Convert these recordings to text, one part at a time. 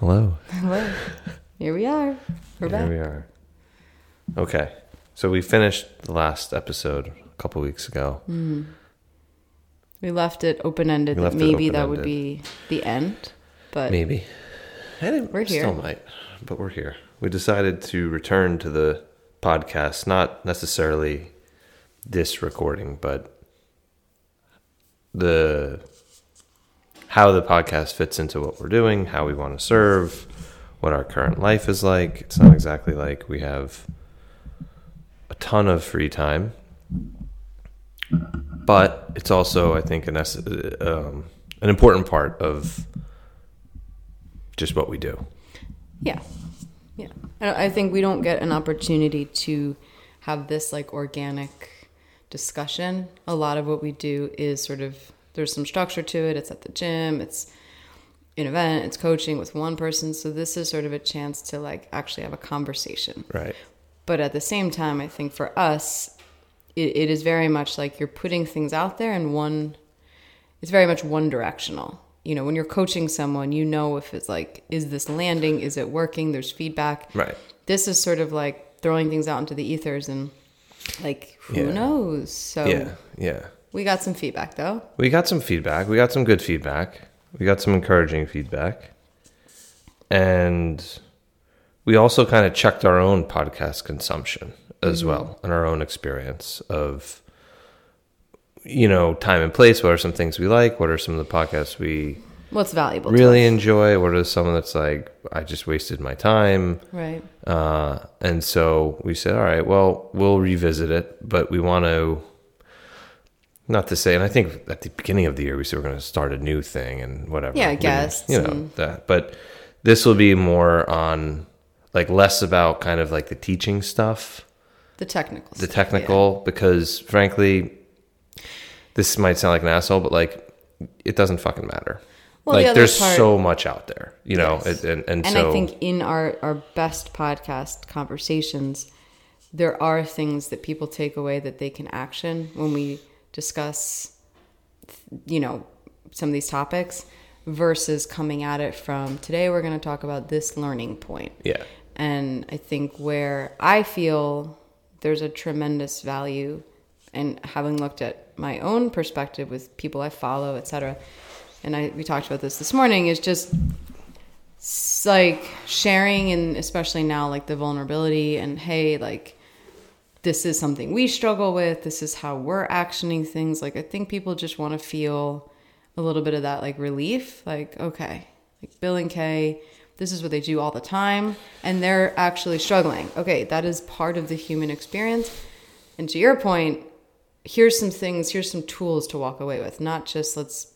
Hello. Hello. Here we are. We're Here back. we are. Okay. So we finished the last episode a couple weeks ago. Mm-hmm. We left it open ended We that left it maybe that would be the end. But Maybe. And it We're here. Still might, but we're here. We decided to return to the podcast, not necessarily this recording, but the how the podcast fits into what we're doing, how we want to serve, what our current life is like. It's not exactly like we have a ton of free time, but it's also, I think, an um, an important part of just what we do. yeah. Yeah. I I think we don't get an opportunity to have this like organic discussion. A lot of what we do is sort of there's some structure to it. It's at the gym, it's an event, it's coaching with one person. So this is sort of a chance to like actually have a conversation. Right. But at the same time, I think for us, it, it is very much like you're putting things out there and one, it's very much one directional. You know, when you're coaching someone, you know if it's like, is this landing? Is it working? There's feedback. Right. This is sort of like throwing things out into the ethers and like, who Yeah. knows? So Yeah. Yeah. We got some feedback though. We got some feedback. We got some good feedback. We got some encouraging feedback. And we also kind of checked our own podcast consumption as well and our own experience of you know, time and place. What are some things we like? What are some of the podcasts we What's valuable to really enjoy? What are some that's like I just wasted my time? Right. Uh, and so we said, all right, well, we'll revisit it, but we want to, not to say, and I think at the beginning of the year we said we're going to start a new thing and whatever. Yeah, didn't- You know, and- that. But this will be more on, like, less about kind of like the teaching stuff, The technical. the stuff, technical, because frankly, this might sound like an asshole, but like, it doesn't fucking matter. Well, like, other there's part- so much out there, you know, Yes. and, and, and, and so. I think in our our best podcast conversations, there are things that people take away that they can action when we discuss, you know, some of these topics, versus coming at it from today. We're going to talk about this learning point. yeah. And I think where I feel there's a tremendous value and having looked at my own perspective with people I follow, et cetera, and I we talked about this this morning is just like sharing and especially now like the vulnerability and hey like this is something we struggle with this is how we're actioning things. Like i think people just want to feel a little bit of that like relief like okay like bill and kay this is what they do all the time and they're actually struggling. Okay that is part of the human experience. And to your point here's some things here's some tools to walk away with. Not just let's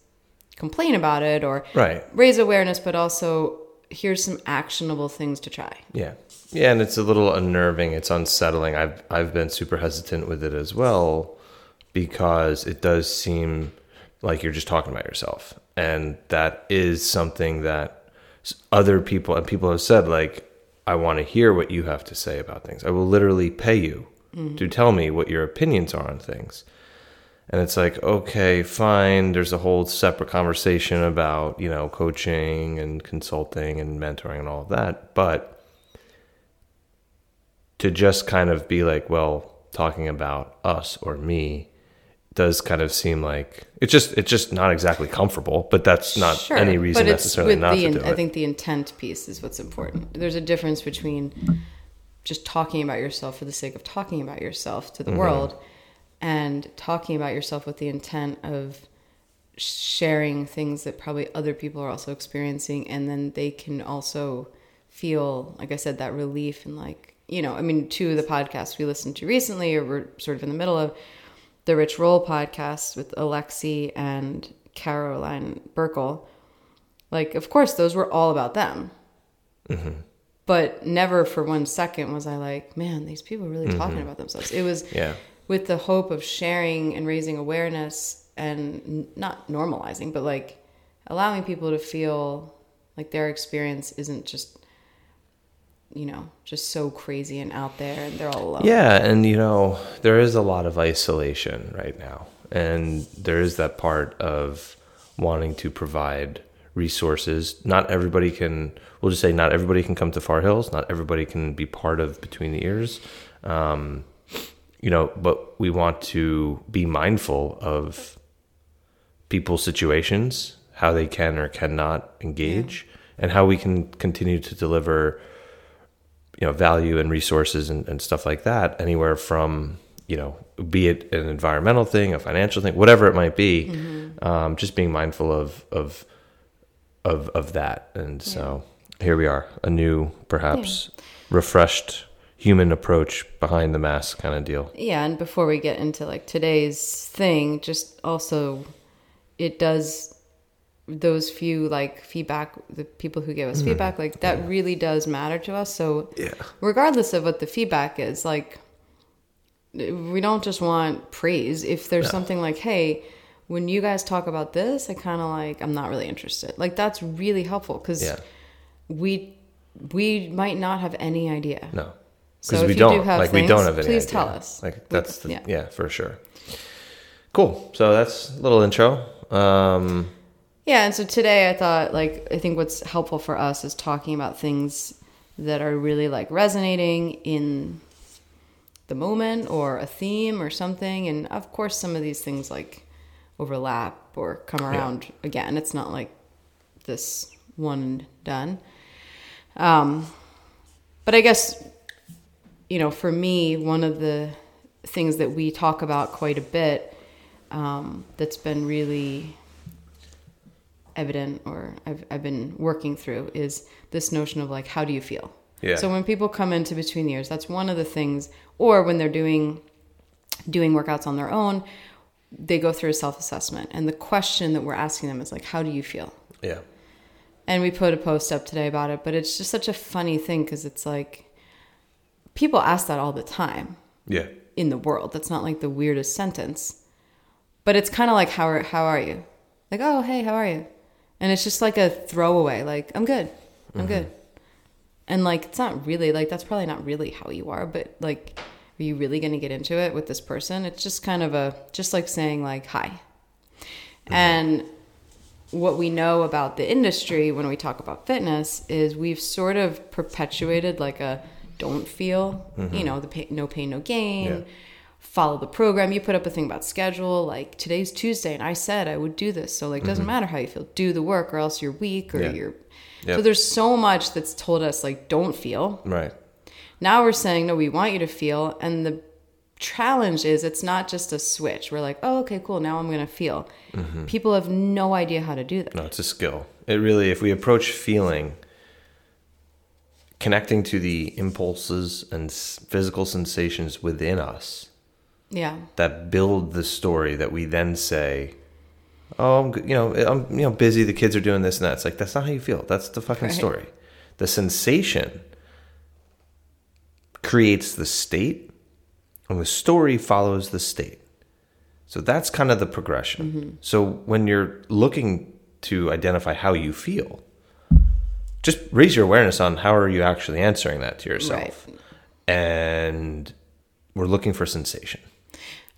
complain about it or Right. raise awareness but also here's some actionable things to try. Yeah. Yeah, and it's a little unnerving. It's unsettling. I've I've been super hesitant with it as well because it does seem like you're just talking about yourself. And that is something that other people and people have said like I want to hear what you have to say about things. I will literally pay you mm-hmm. to tell me what your opinions are on things. And it's like, okay, fine. There's a whole separate conversation about, you know, coaching and consulting and mentoring and all of that. But to just kind of be like, well, talking about us or me does kind of seem like it's just it's just not exactly comfortable, but that's not any reason but it's necessarily with not the, to do I it. think the intent piece is what's important. There's a difference between just talking about yourself for the sake of talking about yourself to the Mm-hmm. world and talking about yourself with the intent of sharing things that probably other people are also experiencing and then they can also feel like I said that relief and like you know I mean two of the podcasts we listened to recently or we're sort of in the middle of the Rich Roll podcast with Alexi and Caroline Burckle like of course those were all about them. Mm-hmm. But never for one second was I like man these people are really mm-hmm. talking about themselves. It was Yeah. with the hope of sharing and raising awareness and not normalizing, but like allowing people to feel like their experience isn't just, you know, just so crazy and out there and they're all alone. Yeah, and you know, there is a lot of isolation right now. And there is that part of wanting to provide resources. Not everybody can. We'll just say not everybody can come to Far Hills. Not everybody can be part of Between the Ears. Um, you know, but we want to be mindful of people's situations, how they can or cannot engage, and how we can continue to deliver, you know, value and resources and, and stuff like that. Anywhere from you know, be it an environmental thing, a financial thing, whatever it might be, um, just being mindful of of of of that. And so here we are, a new, perhaps refreshed human approach behind the mask kind of deal. Yeah, and before we get into like today's thing, just also it does those few like feedback the people who give us feedback like that really does matter to us so Yeah. regardless of what the feedback is like we don't just want praise if there's something like hey when you guys talk about this i kind of like i'm not really interested like that's really helpful because Yeah. we we might not have any idea No. So if we you don't do have like we don't have any please idea. tell us. Like We- that's the, yeah. yeah. for sure. Cool. So that's a little intro. Um Yeah, and so today I thought like I think what's helpful for us is talking about things that are really like resonating in the moment or a theme or something and of course some of these things like overlap or come around again. It's not like this one done. Um but I guess you know, for me, one of the things that we talk about quite a bit um, that's been really evident or I've, I've been working through is this notion of like, how do you feel? Yeah. So when people come into between the ears, that's one of the things, or when they're doing doing workouts on their own, they go through a self assessment, and the question that we're asking them is like, how do you feel? yeah. And we put a post up today about it, but it's just such a funny thing because it's like people ask that all the time Yeah. in the world. That's not like the weirdest sentence, but it's kind of like how are how are you? Like oh hey how are you? And it's just like a throwaway like I'm good, I'm mm-hmm. good, and like it's not really like that's probably not really how you are, but like are you really going to get into it with this person? It's just kind of a just like saying like hi, mm-hmm. and what we know about the industry when we talk about fitness is we've sort of perpetuated like a don't feel, you mm-hmm. know, the pain, no pain, no gain. Yeah. Follow the program. You put up a thing about schedule, like today's Tuesday, and I said I would do this. So like, doesn't matter how you feel. Do the work, or else you're weak, or Yeah. you're. Yep. So there's so much that's told us like don't feel. Right. Now we're saying no, we want you to feel, and the challenge is it's not just a switch. We're like, oh, okay, cool. Now I'm gonna feel. Mm-hmm. People have no idea how to do that. No, it's a skill. It really, if we approach feeling, connecting to the impulses and physical sensations within us Yeah. that build the story that we then say, "Oh, I'm, you know, I'm, you know, busy. The kids are doing this and that." It's like that's not how you feel. That's the fucking Right. story. The sensation creates the state, and the story follows the state. So that's kind of the progression. Mm-hmm. So when you're looking to identify how you feel, just raise your awareness on how are you actually answering that to yourself. And we're looking for sensation.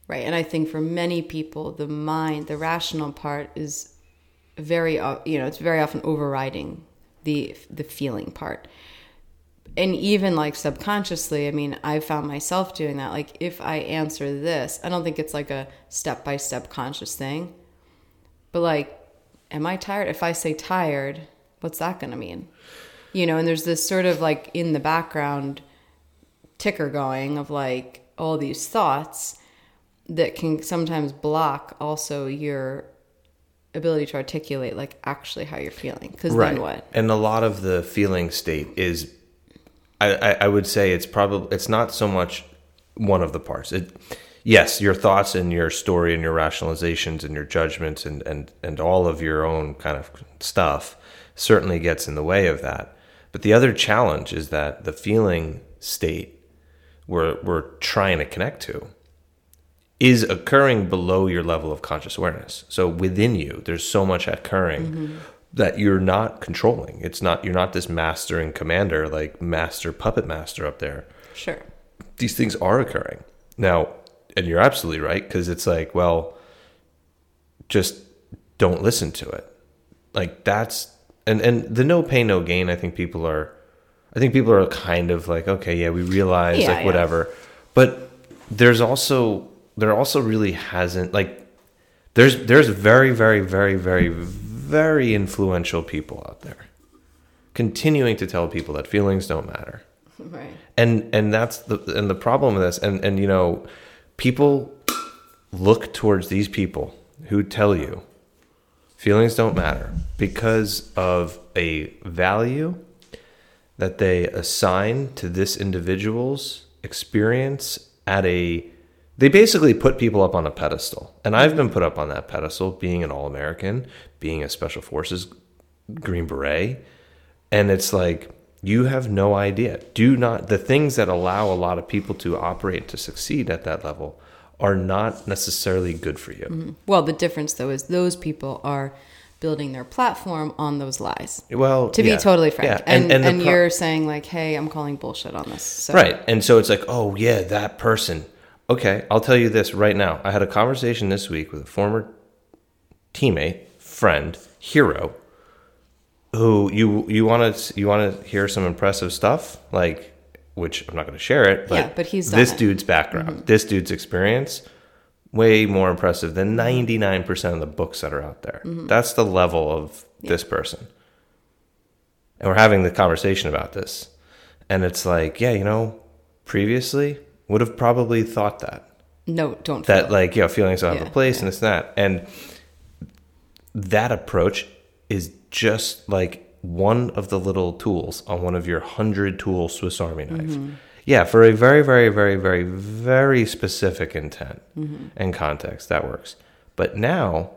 Right. And I think for many people, the mind, the rational part is very, uh, you know, it's very often overriding the the feeling part. And even like subconsciously, I mean, I found myself doing that. Like if I answer this, I don't think it's like a step by step conscious thing. But like, am I tired? If I say tired, what's that going to mean? You know, and there's this sort of like in the background ticker going of like all these thoughts that can sometimes block also your ability to articulate like actually how you're feeling because then what And a lot of the feeling state is, I, I, I would say it's probably it's not so much one of the parts. It, yes, your thoughts and your story and your rationalizations and your judgments and and and all of your own kind of stuff certainly gets in the way of that. But the other challenge is that the feeling state we're we're trying to connect to is occurring below your level of conscious awareness. So within you, there's so much occurring mm-hmm. that you're not controlling. It's not you're not this master and commander like master puppet master up there. sure These things are occurring now, and you're absolutely right because it's like, well, just don't listen to it. like that's and and the no pain no gain. I think people are, I think people are kind of like okay, yeah, we realize Yeah, like yeah. whatever, but there's also there also really hasn't like there's there's very very very very very influential people out there continuing to tell people that feelings don't matter Right. and and that's the and the problem with this and and you know people look towards these people who tell you feelings don't matter because of a value that they assign to this individual's experience at a they basically put people up on a pedestal and i've been put up on that pedestal being an all-american being a special forces green beret and it's like you have no idea do not the things that allow a lot of people to operate to succeed at that level are not necessarily good for you mm-hmm. Well, the difference though is those people are building their platform on those lies. well To yeah. be totally frank, Yeah, and and, the pro- you're saying like, "Hey, I'm calling bullshit on this." So, Right. And so it's like, oh, yeah, that person. Okay, I'll tell you this right now. I had a conversation this week with a former teammate, friend, hero, who you you want to you want to hear some impressive stuff, like which I'm not going to share it, but Yeah, but he's this it. dude's background, mm-hmm. this dude's experience, way more impressive than 99% of the books that are out there. Mm-hmm. That's the level of this person. And we're having the conversation about this. And it's like, yeah, you know, previously would have probably thought that. No, don't. That feel like, you know, feelings don't have a place and it's not. And that approach is just like one of the little tools on one of your hundred tool Swiss Army knife. Mm-hmm. Yeah, for a very, very, very, very, very specific intent mm-hmm. and context, that works. But now,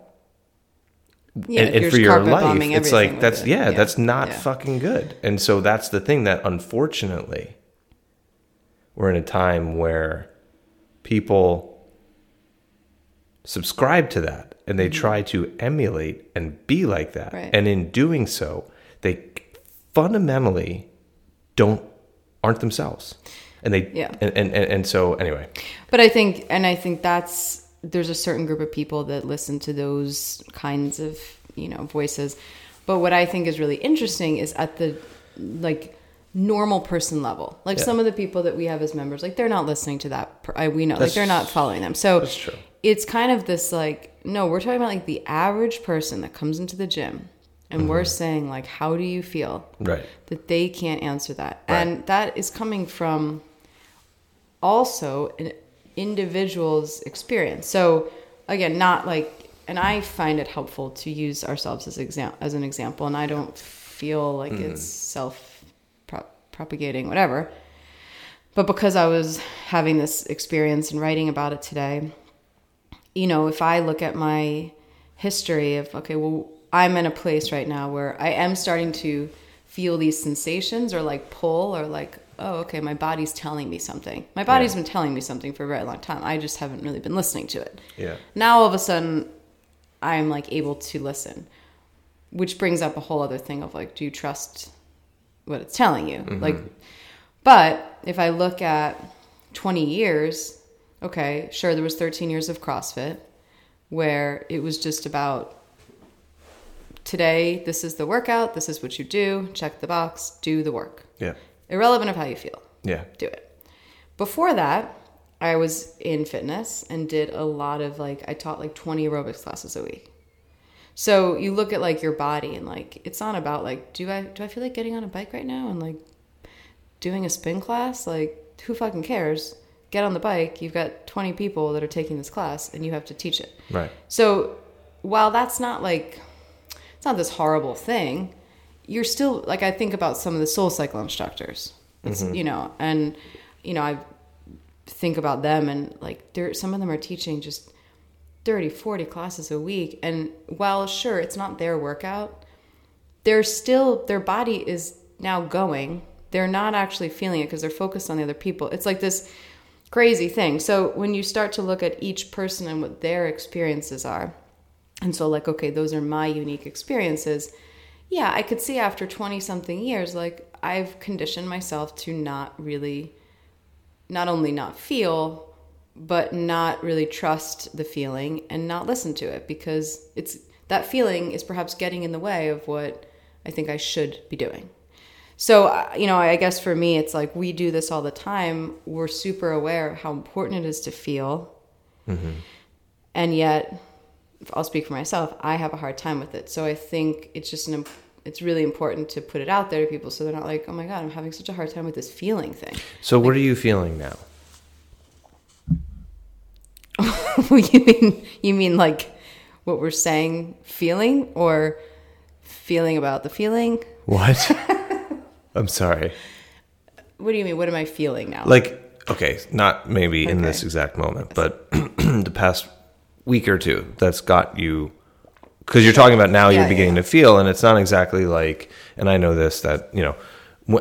yeah, and, and for your life, it's like that's it. yeah, that's not Yeah. fucking good. And so that's the thing that unfortunately we're in a time where people subscribe to that and they try to emulate and be like that. Mm-hmm. Right. And in doing so, they fundamentally don't aren't themselves. And they Yeah. and, and, and, and so anyway. But I think, and I think that's there's a certain group of people that listen to those kinds of you know voices. But what I think is really interesting is at the like normal person level. Like Yeah. some of the people that we have as members, like they're not listening to that. I, we know, like they're not following them. So That's true. it's kind of this like no, we're talking about like the average person that comes into the gym, and we're mm-hmm. saying like, how do you feel? Right. that they can't answer that. Right. And that is coming from also an individual's experience. So again, not like and I find it helpful to use ourselves as exam- as an example and I don't feel like mm. it's self propagating whatever. But because I was having this experience and writing about it today, you know, if I look at my history of, okay, well, I'm in a place right now where I am starting to feel these sensations or like pull or like, oh, okay, my body's telling me something. My body's Yeah. been telling me something for a very long time. I just haven't really been listening to it. Yeah. Now all of a sudden, I'm like able to listen, which brings up a whole other thing of like, do you trust what it's telling you? Mm-hmm. Like, but if I look at 20 years, okay, sure, there was 13 years of CrossFit where it was just about today, this is the workout, this is what you do, check the box, do the work. Yeah. Irrelevant of how you feel Yeah. do it. Before that, I was in fitness and did a lot of like I taught like 20 aerobics classes a week. So you look at like your body and like it's not about like do I do I feel like getting on a bike right now and like doing a spin class? Like who fucking cares? Get on the bike. You've got 20 people that are taking this class and you have to teach it. Right. So while that's not like it's not this horrible thing, you're still like I think about some of the SoulCycle instructors. It's mm-hmm. you know, and you know, I think about them and like there some of them are teaching just 30, 40 classes a week and while sure it's not their workout, they're still their body is now going. They're not actually feeling it because they're focused on the other people. It's like this crazy thing. So when you start to look at each person and what their experiences are, and so like, okay, those are my unique experiences. Yeah, I could see after 20 something years, like I've conditioned myself to not really, not only not feel, but not really trust the feeling and not listen to it because it's that feeling is perhaps getting in the way of what I think I should be doing. So, you know, I guess for me, it's like we do this all the time. We're super aware of how important it is to feel. Mm-hmm. And yet, if I'll speak for myself, I have a hard time with it. So I think it's just an, it's really important to put it out there to people so they're not like, oh my God, I'm having such a hard time with this feeling thing. So what are you feeling now? you mean, you mean like what we're saying, feeling or feeling about the feeling? What? I'm sorry. What do you mean? What am I feeling now? Like, okay, not maybe in this exact moment, but the past week or two that's got you because you're talking about now Yeah, you're yeah, beginning to feel and it's not exactly like and I know this that, you know,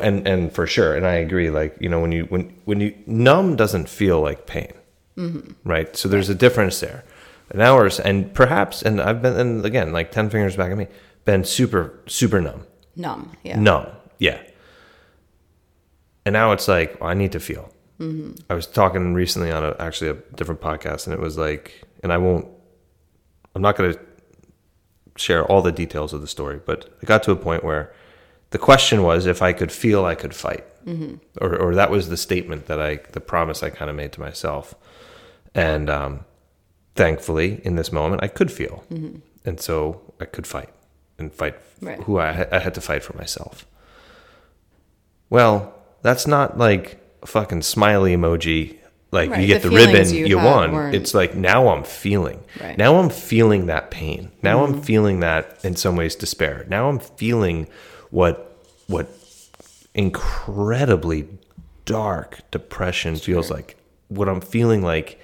and and for sure and I agree like, you know, when you when when you numb doesn't feel like pain. Mm-hmm. Right? So there's a difference there. And hours and perhaps and I've been and again, like 10 fingers back at me, been super super numb. Numb. Yeah. numb. Yeah. And now it's like well, I need to feel. I was talking recently on a, actually a different podcast, and it was like, and I won't, I'm not going to share all the details of the story, but it got to a point where the question was if I could feel, I could fight, or or that was the statement that I, the promise I kind of made to myself, and um, thankfully in this moment I could feel, and so I could fight and fight Right. who I, I had to fight for myself. Well, that's not like a fucking smiley emoji. Like Right, you get the the, ribbon, you you, won. weren't- It's like now I'm feeling. Right. Now I'm feeling that pain. Now Mm-hmm. I'm feeling that in some ways despair. Now I'm feeling what what incredibly dark depression feels like. What I'm feeling like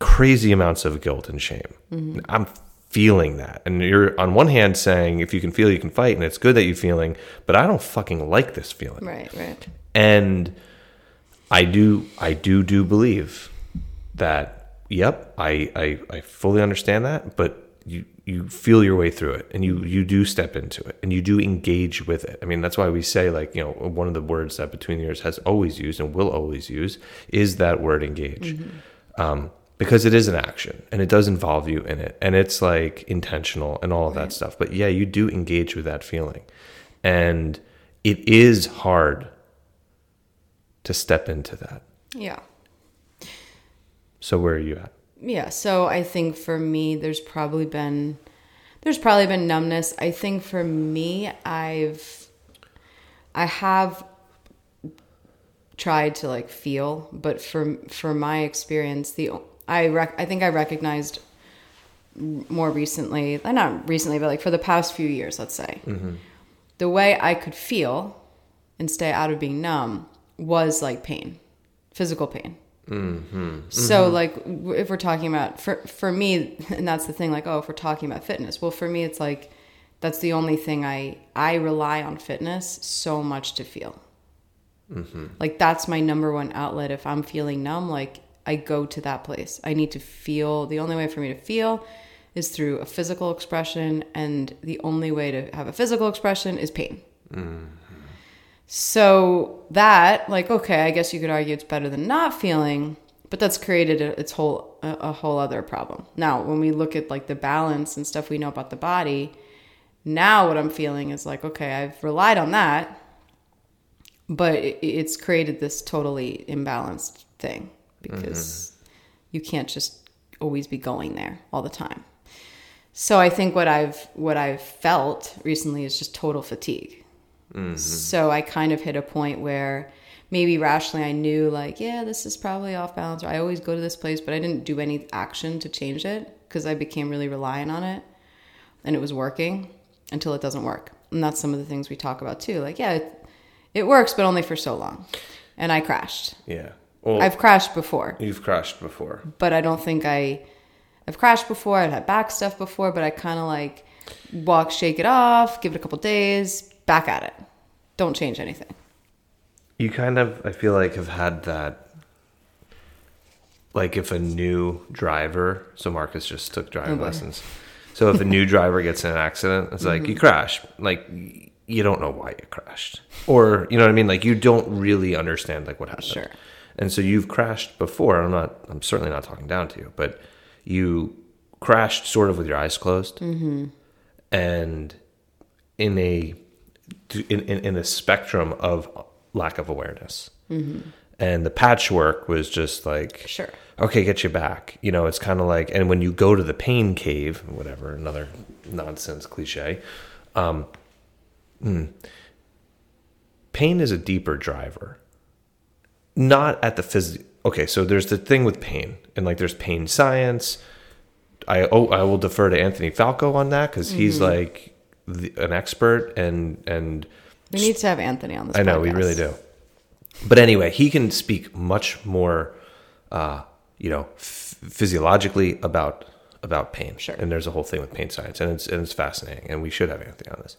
crazy amounts of guilt and shame. Mm-hmm. I'm feeling that. And you're on one hand saying if you can feel you can fight and it's good that you're feeling, but I don't fucking like this feeling. Right. Right. And I do I do do believe that yep, I I, I fully understand that, but you you feel your way through it and you you do step into it and you do engage with it. I mean, that's why we say like, you know, one of the words that between the ears has always used and will always use is that word engage. Um because it is an action and it does involve you in it and it's like intentional and all of that stuff. But yeah, you do engage with that feeling. And it is hard to step into that. Yeah. So where are you at? Yeah, so I think for me there's probably been there's probably been numbness. I think for me I've I have tried to like feel, but for for my experience the I rec- I think I recognized more recently, uh, not recently, but like for the past few years, let's say. The way I could feel and stay out of being numb was like pain, physical pain. So mm-hmm. like if we're talking about for for me and that's the thing like oh if we're talking about fitness well for me it's like that's the only thing I I rely on fitness so much to feel. Mm-hmm. Like that's my number one outlet if I'm feeling numb like I go to that place. I need to feel the only way for me to feel is through a physical expression and the only way to have a physical expression is pain. Mm-hmm. So that, like, okay, I guess you could argue it's better than not feeling, but that's created a, its whole a, a whole other problem. Now, when we look at like the balance and stuff we know about the body, now what I'm feeling is like, okay, I've relied on that, but it, it's created this totally imbalanced thing because mm-hmm. you can't just always be going there all the time. So I think what I've what I've felt recently is just total fatigue. Mm-hmm. So I kind of hit a point where maybe rationally I knew like, yeah, this is probably off balance or I always go to this place, but I didn't do any action to change it because I became really reliant on it and it was working until it doesn't work. And that's some of the things we talk about too. Like, yeah, it, it works, but only for so long. And I crashed. Yeah. Well, I've crashed before, you've crashed before. but I don't think I I've crashed before. I've had back stuff before, but I kind of like walk, shake it off, give it a couple days, back at it. Don't change anything. You kind of, I feel like, have had that. Like if a new driver, so Marcus just took driving oh, boy. lessons. So if a new driver gets in an accident, it's like you mm-hmm. crash. Like you don't know why you crashed, or you know what I mean. Like you don't really understand like what happened. Sure. And so you've crashed before. I'm not. I'm certainly not talking down to you, but you crashed sort of with your eyes closed mm-hmm. and in a in, in, in a spectrum of lack of awareness. And the patchwork was just like Sure. okay get you back. You know it's kind of like and when you go to the pain cave whatever another nonsense cliche um hmm, pain is a deeper driver. Not at the phys okay so there's the thing with pain and like there's pain science. I oh i will defer to anthony falco on that because he's like the, an expert and and We need to have Anthony on this. I know we really do. But anyway, he can speak much more, uh, you know, f- physiologically about about pain. Sure. And there's a whole thing with pain science, and it's and it's fascinating, and we should have Anthony on this.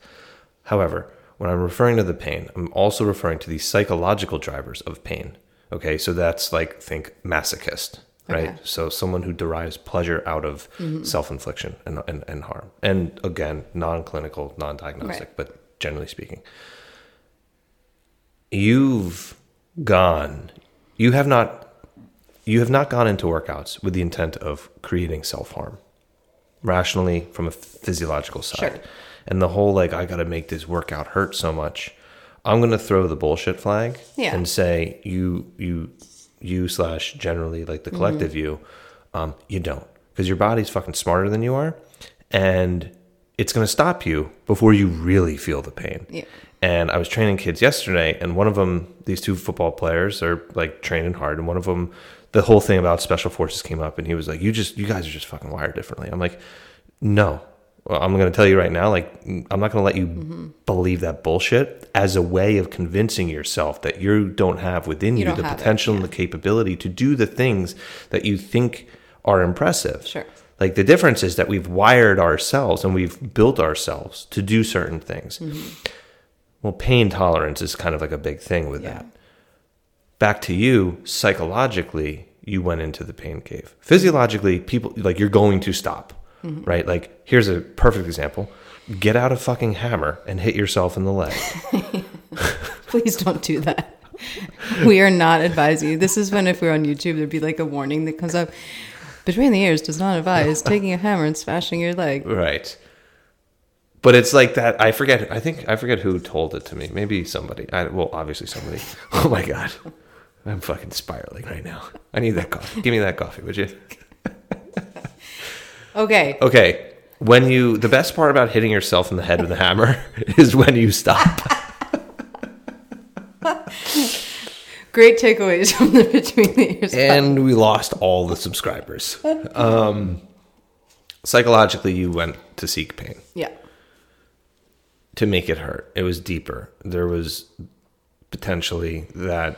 However, when I'm referring to the pain, I'm also referring to the psychological drivers of pain. Okay, so that's like think masochist, right? Okay. So someone who derives pleasure out of mm-hmm. self-infliction and, and, and harm. And again, non-clinical, non-diagnostic, Right. but generally speaking you've gone you have not you have not gone into workouts with the intent of creating self-harm rationally from a physiological side Sure. and the whole like i gotta make this workout hurt so much i'm gonna throw the bullshit flag Yeah. and say you you you slash generally like the collective you um, you don't because your body's fucking smarter than you are and it's going to stop you before you really feel the pain Yeah. and I was training kids yesterday, and one of them, these two football players, are like training hard, and one of them, the whole thing about special forces came up, and he was like, "You just, you guys are just fucking wired differently." I'm like, "No, well, I'm going to tell you right now, like, I'm not going to let you mm-hmm. believe that bullshit as a way of convincing yourself that you don't have within You you, the have it, potential and the capability to do the things that you think are impressive." Sure. Like the difference is that we've wired ourselves and we've built ourselves to do certain things. Mm-hmm. Well, pain tolerance is kind of like a big thing with Yeah. that. Back to you, psychologically, you went into the pain cave. Physiologically, people like you're going to stop, Mm-hmm. right? Like here's a perfect example. Get out a fucking hammer and hit yourself in the leg. Please don't do that. We are not advising you. This is when, if we we're on YouTube, there'd be like a warning that comes up. Between the ears does not advise taking a hammer and smashing your leg. Right. But it's like that. I forget. I think I forget who told it to me. Maybe somebody. I, well, obviously somebody. Oh my god, I'm fucking spiraling right now. I need that coffee. Give me that coffee, would you? Okay. Okay. When you, the best part about hitting yourself in the head with a hammer is when you stop. Great takeaways from the Between the Ears. and we lost all the subscribers. Um, psychologically, you went to seek pain. yeah. to make it hurt. It was deeper. There was potentially that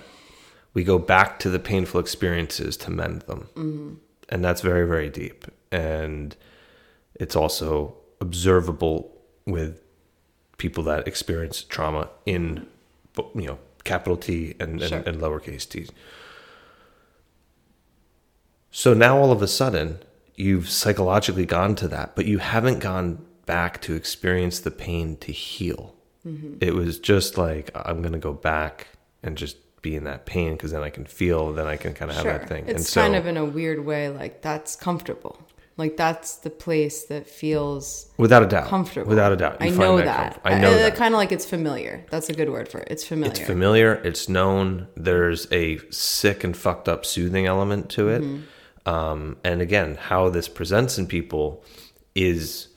we go back to the painful experiences to mend them. And that's very, very deep. And it's also observable with people that experience trauma in, you know, capital T and, and, Sure. and lowercase t. So now all of a sudden, you've psychologically gone to that, but you haven't gone back to experience the pain to heal. Mm-hmm. It was just like, I'm going to go back and just be in that pain because then I can feel, then I can kind of have Sure. that thing. It's and so, kind of in a weird way, like that's comfortable. Like that's the place that feels without a doubt, comfortable. without a doubt, you I know that. comfort- I know that. Kind of like it's familiar. That's a good word for it. It's familiar. It's familiar. It's known. There's a sick and fucked up soothing element to it. Mm-hmm. Um, and again, how this presents in people is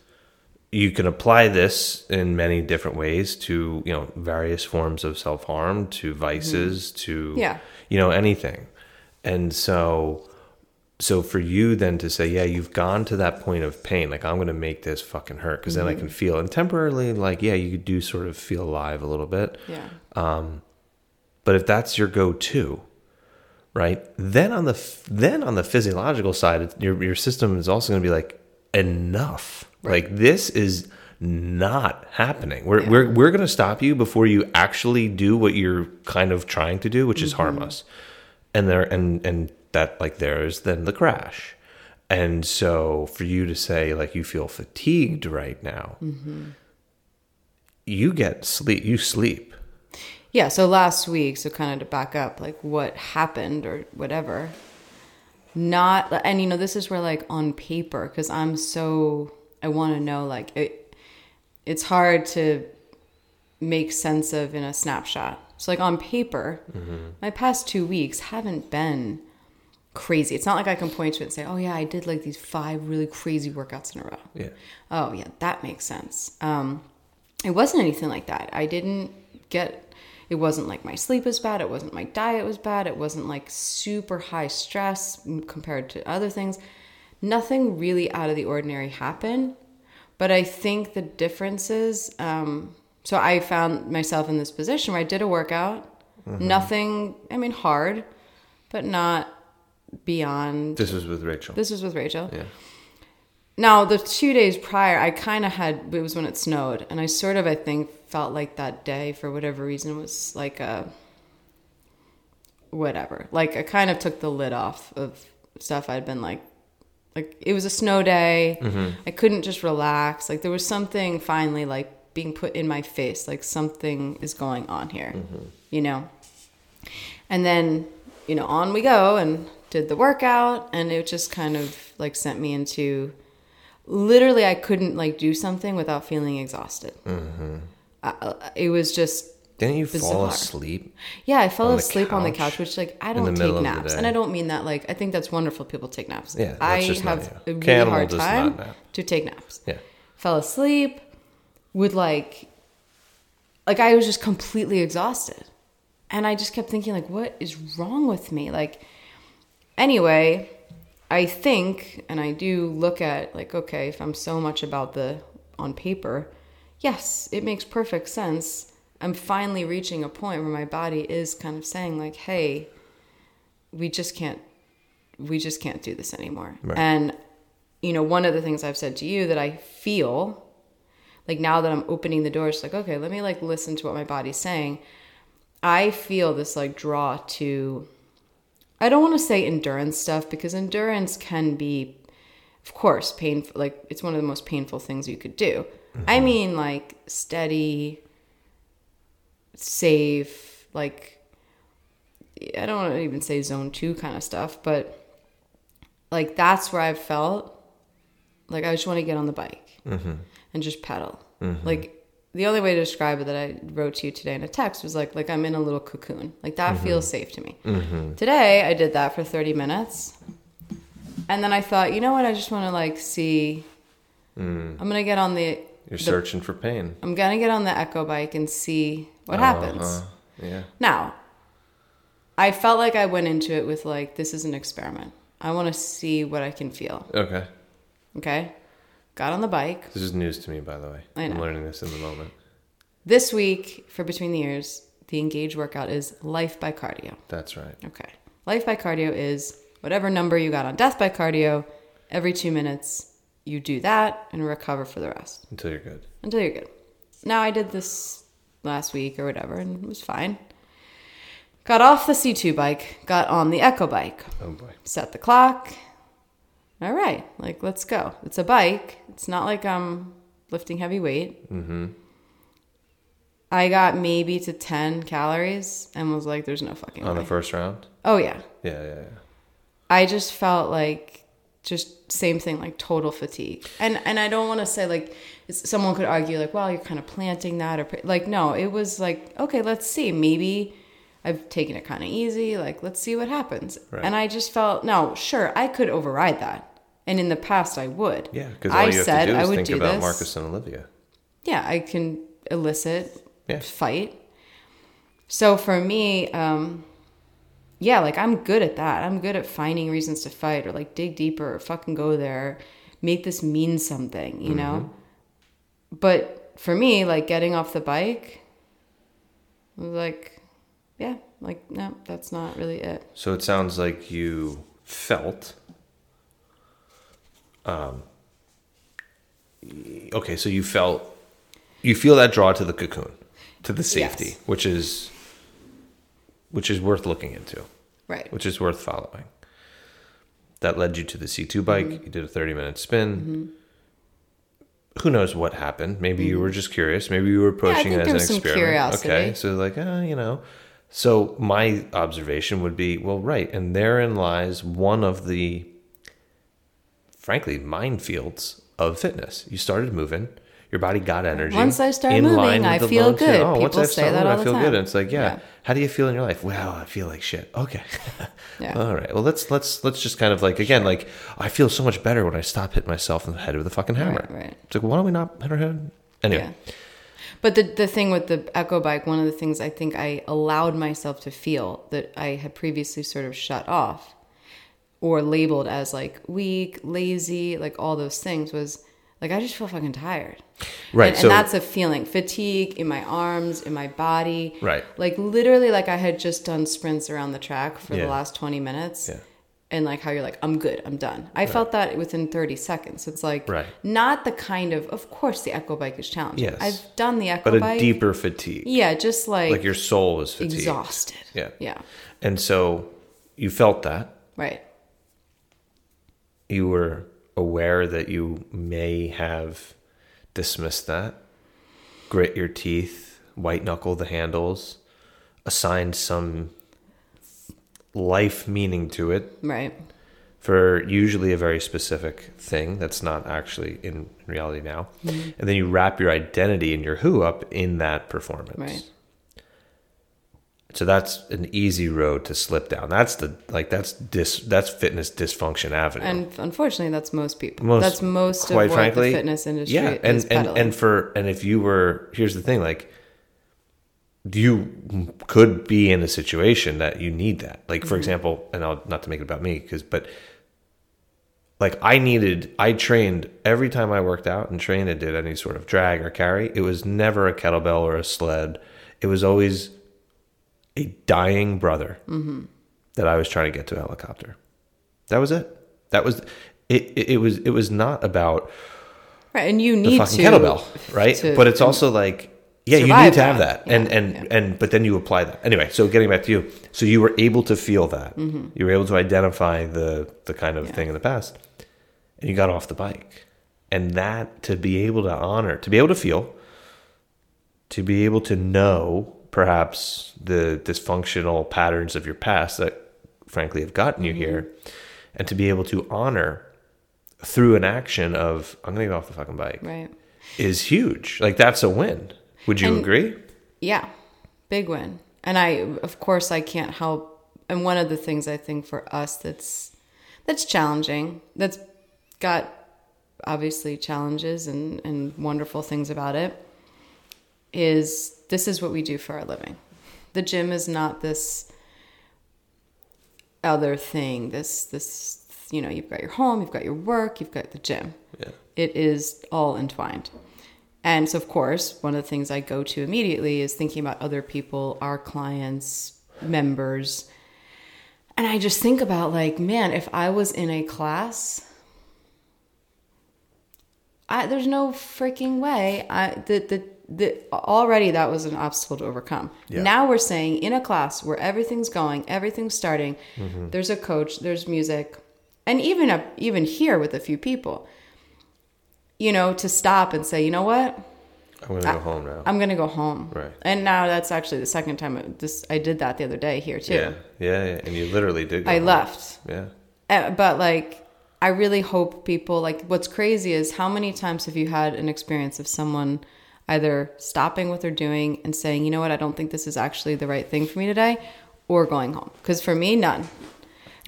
you can apply this in many different ways to you know various forms of self harm, to vices, to Mm-hmm. Yeah. you know anything. And so, so for you then to say, yeah, you've gone to that point of pain, like I'm going to make this fucking hurt because then I Mm-hmm. can feel and temporarily, like yeah, you do sort of feel alive a little bit. yeah. But if that's your go-to, right? Then on the f- then on the physiological side, your your system is also going to be like enough. Like this is not happening. We're we're we're going to stop you before you actually do what you're kind of trying to do, which is harm us. And there and and that like there's then the crash. And so for you to say like you feel fatigued right now, you get sleep. You sleep. Yeah, so last week, so kind of to back up, like what happened or whatever. not and you know this is where like on paper because i'm so i want to know like it it's hard to make sense of in a snapshot so like on paper mm-hmm. my past two weeks haven't been crazy. It's not like i can point to it and say oh yeah i did like these five really crazy workouts in a row. Yeah. oh yeah that makes sense. Um it wasn't anything like that. I didn't get it wasn't like my sleep was bad it wasn't my diet was bad it wasn't like super high stress compared to other things. Nothing really out of the ordinary happened but i think the difference is um so i found myself in this position where i did a workout. Nothing i mean hard but not beyond This was with Rachel. this was with rachel yeah. now, the two days prior, I kind of had, it was when it snowed, and I sort of, I think, felt like that day, for whatever reason, was like a, whatever. Like, I kind of took the lid off of stuff I'd been like, like, it was a snow day. Mm-hmm. I couldn't just relax. Like, there was something finally, like, being put in my face, like, something is going on here, mm-hmm. you know? And then, you know, on we go and did the workout, and it just kind of like sent me into literally, I couldn't like do something without feeling exhausted. I, it was just, Didn't you fall asleep? yeah, I fell On asleep on the couch which like I don't take naps, and I don't mean that like I think that's wonderful. People take naps. Yeah, I have a really Cannibal hard time to take naps. Yeah. Fell asleep, would like, like I was just completely exhausted, and I just kept thinking like, what is wrong with me? Like, anyway, I think, and I do look at like, okay, if I'm so much about the on paper, yes, it makes perfect sense. I'm finally reaching a point where my body is kind of saying like, hey, we just can't we just can't do this anymore. Right. And you know, one of the things I've said to you that I feel like now that I'm opening the doors, like, okay, let me like listen to what my body's saying. I feel this like draw to I don't want to say endurance stuff because endurance can be of course painful like it's one of the most painful things you could do. I mm-hmm. mean like steady safe like I don't want to even say zone 2 kind of stuff, but like that's where I've felt like I just want to get on the bike mm-hmm. and just pedal. Mm-hmm. Like the only way to describe it that I wrote to you today in a text was like like I'm in a little cocoon. Like that mm-hmm. feels safe to me. Mm-hmm. Today I did that for 30 minutes. And then I thought, you know what? I just want to like see mm. I'm going to get on the You're searching for pain. I'm going to get on the echo bike and see what happens. Uh-huh. Yeah. Now, I felt like I went into it with like this is an experiment. I want to see what I can feel. Okay. Okay? Got on the bike. This is news to me, by the way. I I'm learning this in the moment. This week for Between the Ears, the Engage workout is Life by Cardio. That's right. Okay. Life by Cardio is whatever number you got on Death by Cardio, every two minutes, you do that and recover for the rest Until you're good. until you're good. Now, I did this last week or whatever and it was fine. Got off the C2 bike, got on the Echo bike. Oh boy. set the clock. All right, like let's go. It's a bike. It's not like I'm lifting heavy weight. Mm-hmm. I got maybe to ten calories and was like, "There's no fucking On way." the first round? oh yeah, Yeah, yeah, yeah. I just felt like just same thing, like total fatigue. And and I don't want to say like someone could argue like, well, you're kind of planting that or like no, it was like okay, let's see, maybe. I've taken it kind of easy. Like, let's see what happens. Right. And I just felt, no, sure, I could override that. And in the past, I would. Yeah, because I you have said to do I would think do about this. Marcus and Olivia. Yeah, I can elicit, Yeah. fight. So for me, um, yeah, like I'm good at that. I'm good at finding reasons to fight or like dig deeper or fucking go there, make this mean something, you know? But for me, like getting off the bike like, yeah, like, no, that's not really it. So it sounds like you felt. Um. Okay, so you felt, you feel that draw to the cocoon, to the safety, Yes. which is, which is worth looking into, Right. which is worth following. That led you to the C two bike. Mm-hmm. You did a thirty minute spin. Who knows what happened? Maybe you were just curious. Maybe you were approaching Mm-hmm. think it as an experiment. curiosity. Okay, so like, uh, you know, So my observation would be, well, right, and therein lies one of the, frankly, minefields of fitness. You started moving, your body got energy. Once I start in moving, I the feel good. Oh, once People I say that moving, all I feel time. good. And it's like, yeah. Yeah. How do you feel in your life? Well, I feel like shit. Okay. Yeah. All right. Well, let's let's let's just kind of like again, like I feel so much better when I stop hitting myself in the head with a fucking hammer. Right, right. It's like, why don't we not hit our head? Anyway. Yeah. But the the thing with the echo bike, one of the things I think I allowed myself to feel that I had previously sort of shut off or labeled as like weak, lazy, like all those things was like I just feel fucking tired. Right, And, so- and that's a feeling. Fatigue in my arms, in my body. Right. Like literally like I had just done sprints around the track for Yeah. the last 20 minutes. Yeah. And like how you're like, I'm good, I'm done. I felt that within 30 seconds. It's like Right. not the kind of of course the echo bike is challenging. Yes. I've done the echo But a bike. deeper fatigue. Yeah, just like, Like your soul is fatigued. exhausted. Yeah. Yeah. And so you felt that. Right. You were aware that you may have dismissed that, grit your teeth, white knuckle the handles, assigned some life meaning to it Right. for usually a very specific thing that's not actually in reality now. Mm-hmm. And then you wrap your identity and your who up in that performance. Right. So that's an easy road to slip down. That's the like that's dis that's fitness dysfunction avenue. And unfortunately, that's most people. Most- that's most of quite what frankly, the fitness industry yeah, and and peddling. and for and if you were here's the thing, like you could be in a situation that you need that. Like Mm-hmm. for example, and I'll not to make it about me because but like I needed I trained every time I worked out and trained and did any sort of drag or carry, it was never a kettlebell or a sled. It was always a dying brother Mm-hmm. that I was trying to get to a helicopter. That was it. That was it. It, it was. It was not about right, and you the need fucking to kettlebell, right? to- but it's also like, yeah, you need to have that. that, and Yeah, and yeah. and but then you apply that anyway. So getting back to you, so you were able to feel that, you were able to identify the the kind of Mm-hmm. Yeah. thing in the past, and you got off the bike, and that to be able to honor, to be able to feel, to be able to know perhaps the dysfunctional patterns of your past that frankly have gotten you Mm-hmm. here and to be able to honor through an action of i'm gonna get off the fucking bike right. is huge like that's a win would you And- agree Yeah, big win. And I, of course, I can't help. And one of the things I think for us that's that's challenging, that's got obviously challenges and and wonderful things about it, is this is what we do for our living. The gym is not this other thing. This this you know you've got your home, you've got your work, you've got the gym yeah it is all entwined. And so, of course, one of the things I go to immediately is thinking about other people, our clients, members. And I just think about, like, man, if I was in a class, I, there's no freaking way. I, the, the, the, already that was an obstacle to overcome. Yeah. Now we're saying in a class where everything's going, everything's starting, Mm-hmm. there's a coach, there's music, and even up, even here with a few people, you know, to stop and say, you know what, i'm gonna go home now I'm gonna go home. Right. And now that's actually the second time this I did that the other day here too. yeah, yeah yeah and you literally did go I home. left. yeah Uh, but like I really hope people like what's crazy is how many times have you had an experience of someone either stopping what they're doing and saying, "You know what? I don't think this is actually the right thing for me today," or going home. Cuz for me, none.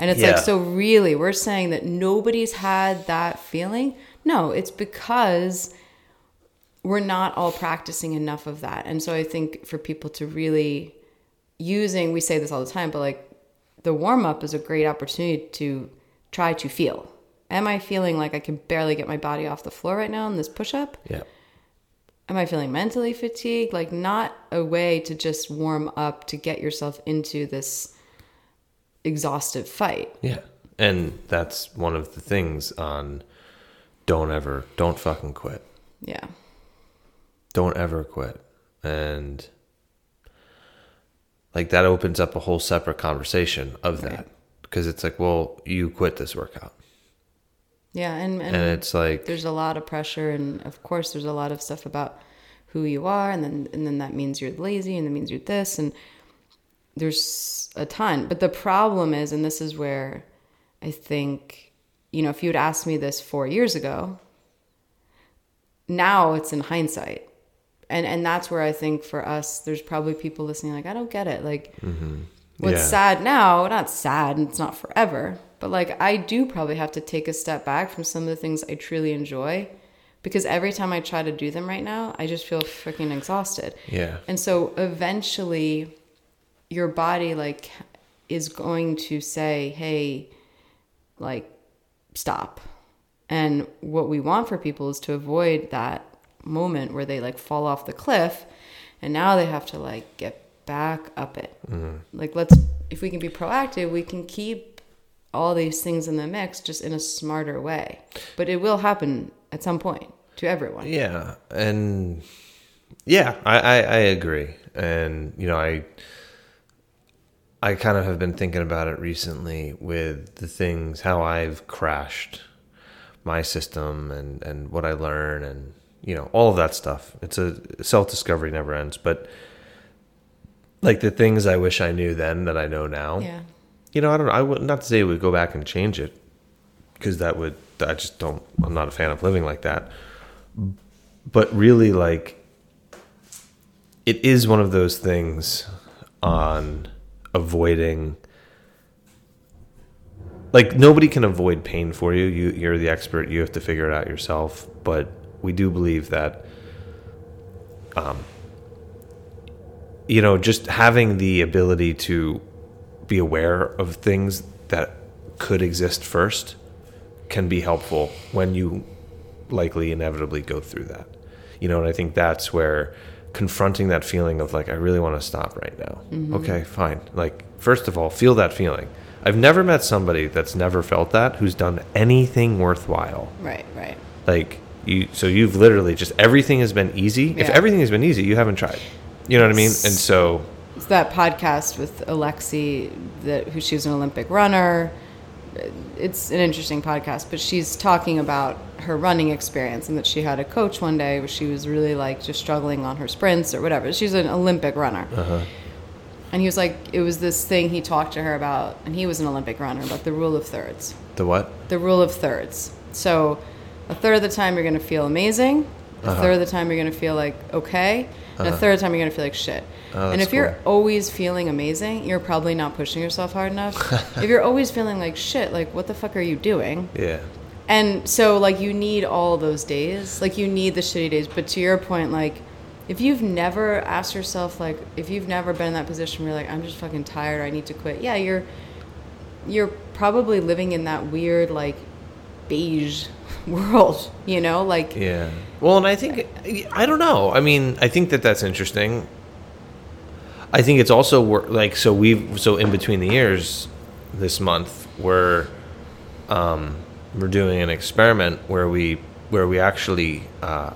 And it's Yeah. like so really we're saying that nobody's had that feeling? No, it's because we're not all practicing enough of that. And so I think for people to really using, we say this all the time, but like the warm up is a great opportunity to try to feel. Am I feeling like I can barely get my body off the floor right now in this push up? yeah Am I feeling mentally fatigued? Like, not a way to just warm up to get yourself into this exhaustive fight. yeah and that's one of the things on don't ever don't fucking quit Yeah. don't ever quit and like that opens up a whole separate conversation of that because it's like well you quit this workout Yeah. And, and, and it's like there's a lot of pressure and of course there's a lot of stuff about who you are and then and then that means you're lazy and that means you're this and there's a ton. But the problem is, and this is where I think, you know, if you had asked me this four years ago, now it's in hindsight. And and that's where I think for us, there's probably people listening like, I don't get it. Like mm-hmm. what's Yeah. sad now, not sad, and it's not forever. But like I do probably have to take a step back from some of the things I truly enjoy. Because every time I try to do them right now, I just feel freaking exhausted. Yeah. And so eventually your body like is going to say, "Hey, like stop." And what we want for people is to avoid that moment where they like fall off the cliff and now they have to like get back up it. Mm-hmm. Like let's if we can be proactive, we can keep all these things in the mix just in a smarter way. But it will happen at some point to everyone. Yeah, and yeah, I, I I agree, and you know I I kind of have been thinking about it recently with the things how I've crashed my system and and what I learn and you know all of that stuff. It's a self discovery never ends, but like the things I wish I knew then that I know now. Yeah. You know, I don't. I would not to say we go back and change it because that would. I just don't. I'm not a fan of living like that. But really, like, it is one of those things on avoiding. Like nobody can avoid pain for you. You you're the expert. You have to figure it out yourself. But we do believe that. Um, you know, just having the ability to be aware of things that could exist first can be helpful when you likely inevitably go through that. You know, and I think that's where confronting that feeling of like, I really want to stop right now. Mm-hmm. Okay, fine. Like, first of all, feel that feeling. I've never met somebody that's never felt that who's done anything worthwhile. Right, right. Like, you, so you've literally just everything has been easy. If everything has been easy, you haven't tried. You know what I mean? And so, It's that podcast with Alexi, that who she was an Olympic runner. It's an interesting podcast, but she's talking about her running experience and that she had a coach one day where she was really like just struggling on her sprints or whatever. She's an Olympic runner. And he was like, it was this thing he talked to her about, and he was an Olympic runner, about the rule of thirds. the what? The rule of thirds. So, a third of the time you're going to feel amazing, a Uh-huh. third of the time you're going to feel like okay, and a third of the time you're going to feel like shit. Oh, and if you're always feeling amazing, you're probably not pushing yourself hard enough. if you're always feeling like shit, like what the fuck are you doing? Yeah. And so like you need all those days. Like you need the shitty days. But to your point, like if you've never asked yourself like if you've never been in that position where you're like, I'm just fucking tired, I need to quit. Yeah, you're you're probably living in that weird like beige world, you know? Like Yeah. Well, and I think I don't know. I mean, I think that that's interesting. I think it's also like so we've so in between the ears this month we're um, we're doing an experiment where we where we actually uh,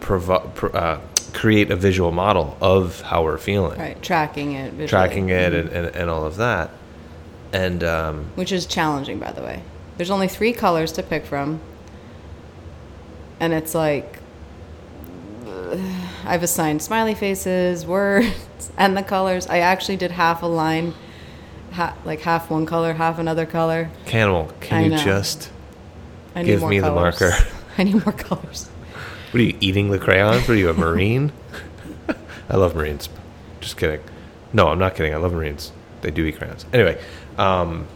provo- pr- uh, create a visual model of how we're feeling, right, tracking it, visually. tracking it, and, and, and all of that. And um, which is challenging by the way there's only three colors to pick from and it's like i've assigned smiley faces words and the colors i actually did half a line ha- like half one color half another color Cannibal, can I you know. just I Give me the marker. i need more colors What are you eating the crayons? What are you, a marine? I love marines. Just kidding. No, I'm not kidding. I love marines. They do eat crayons. Anyway, um,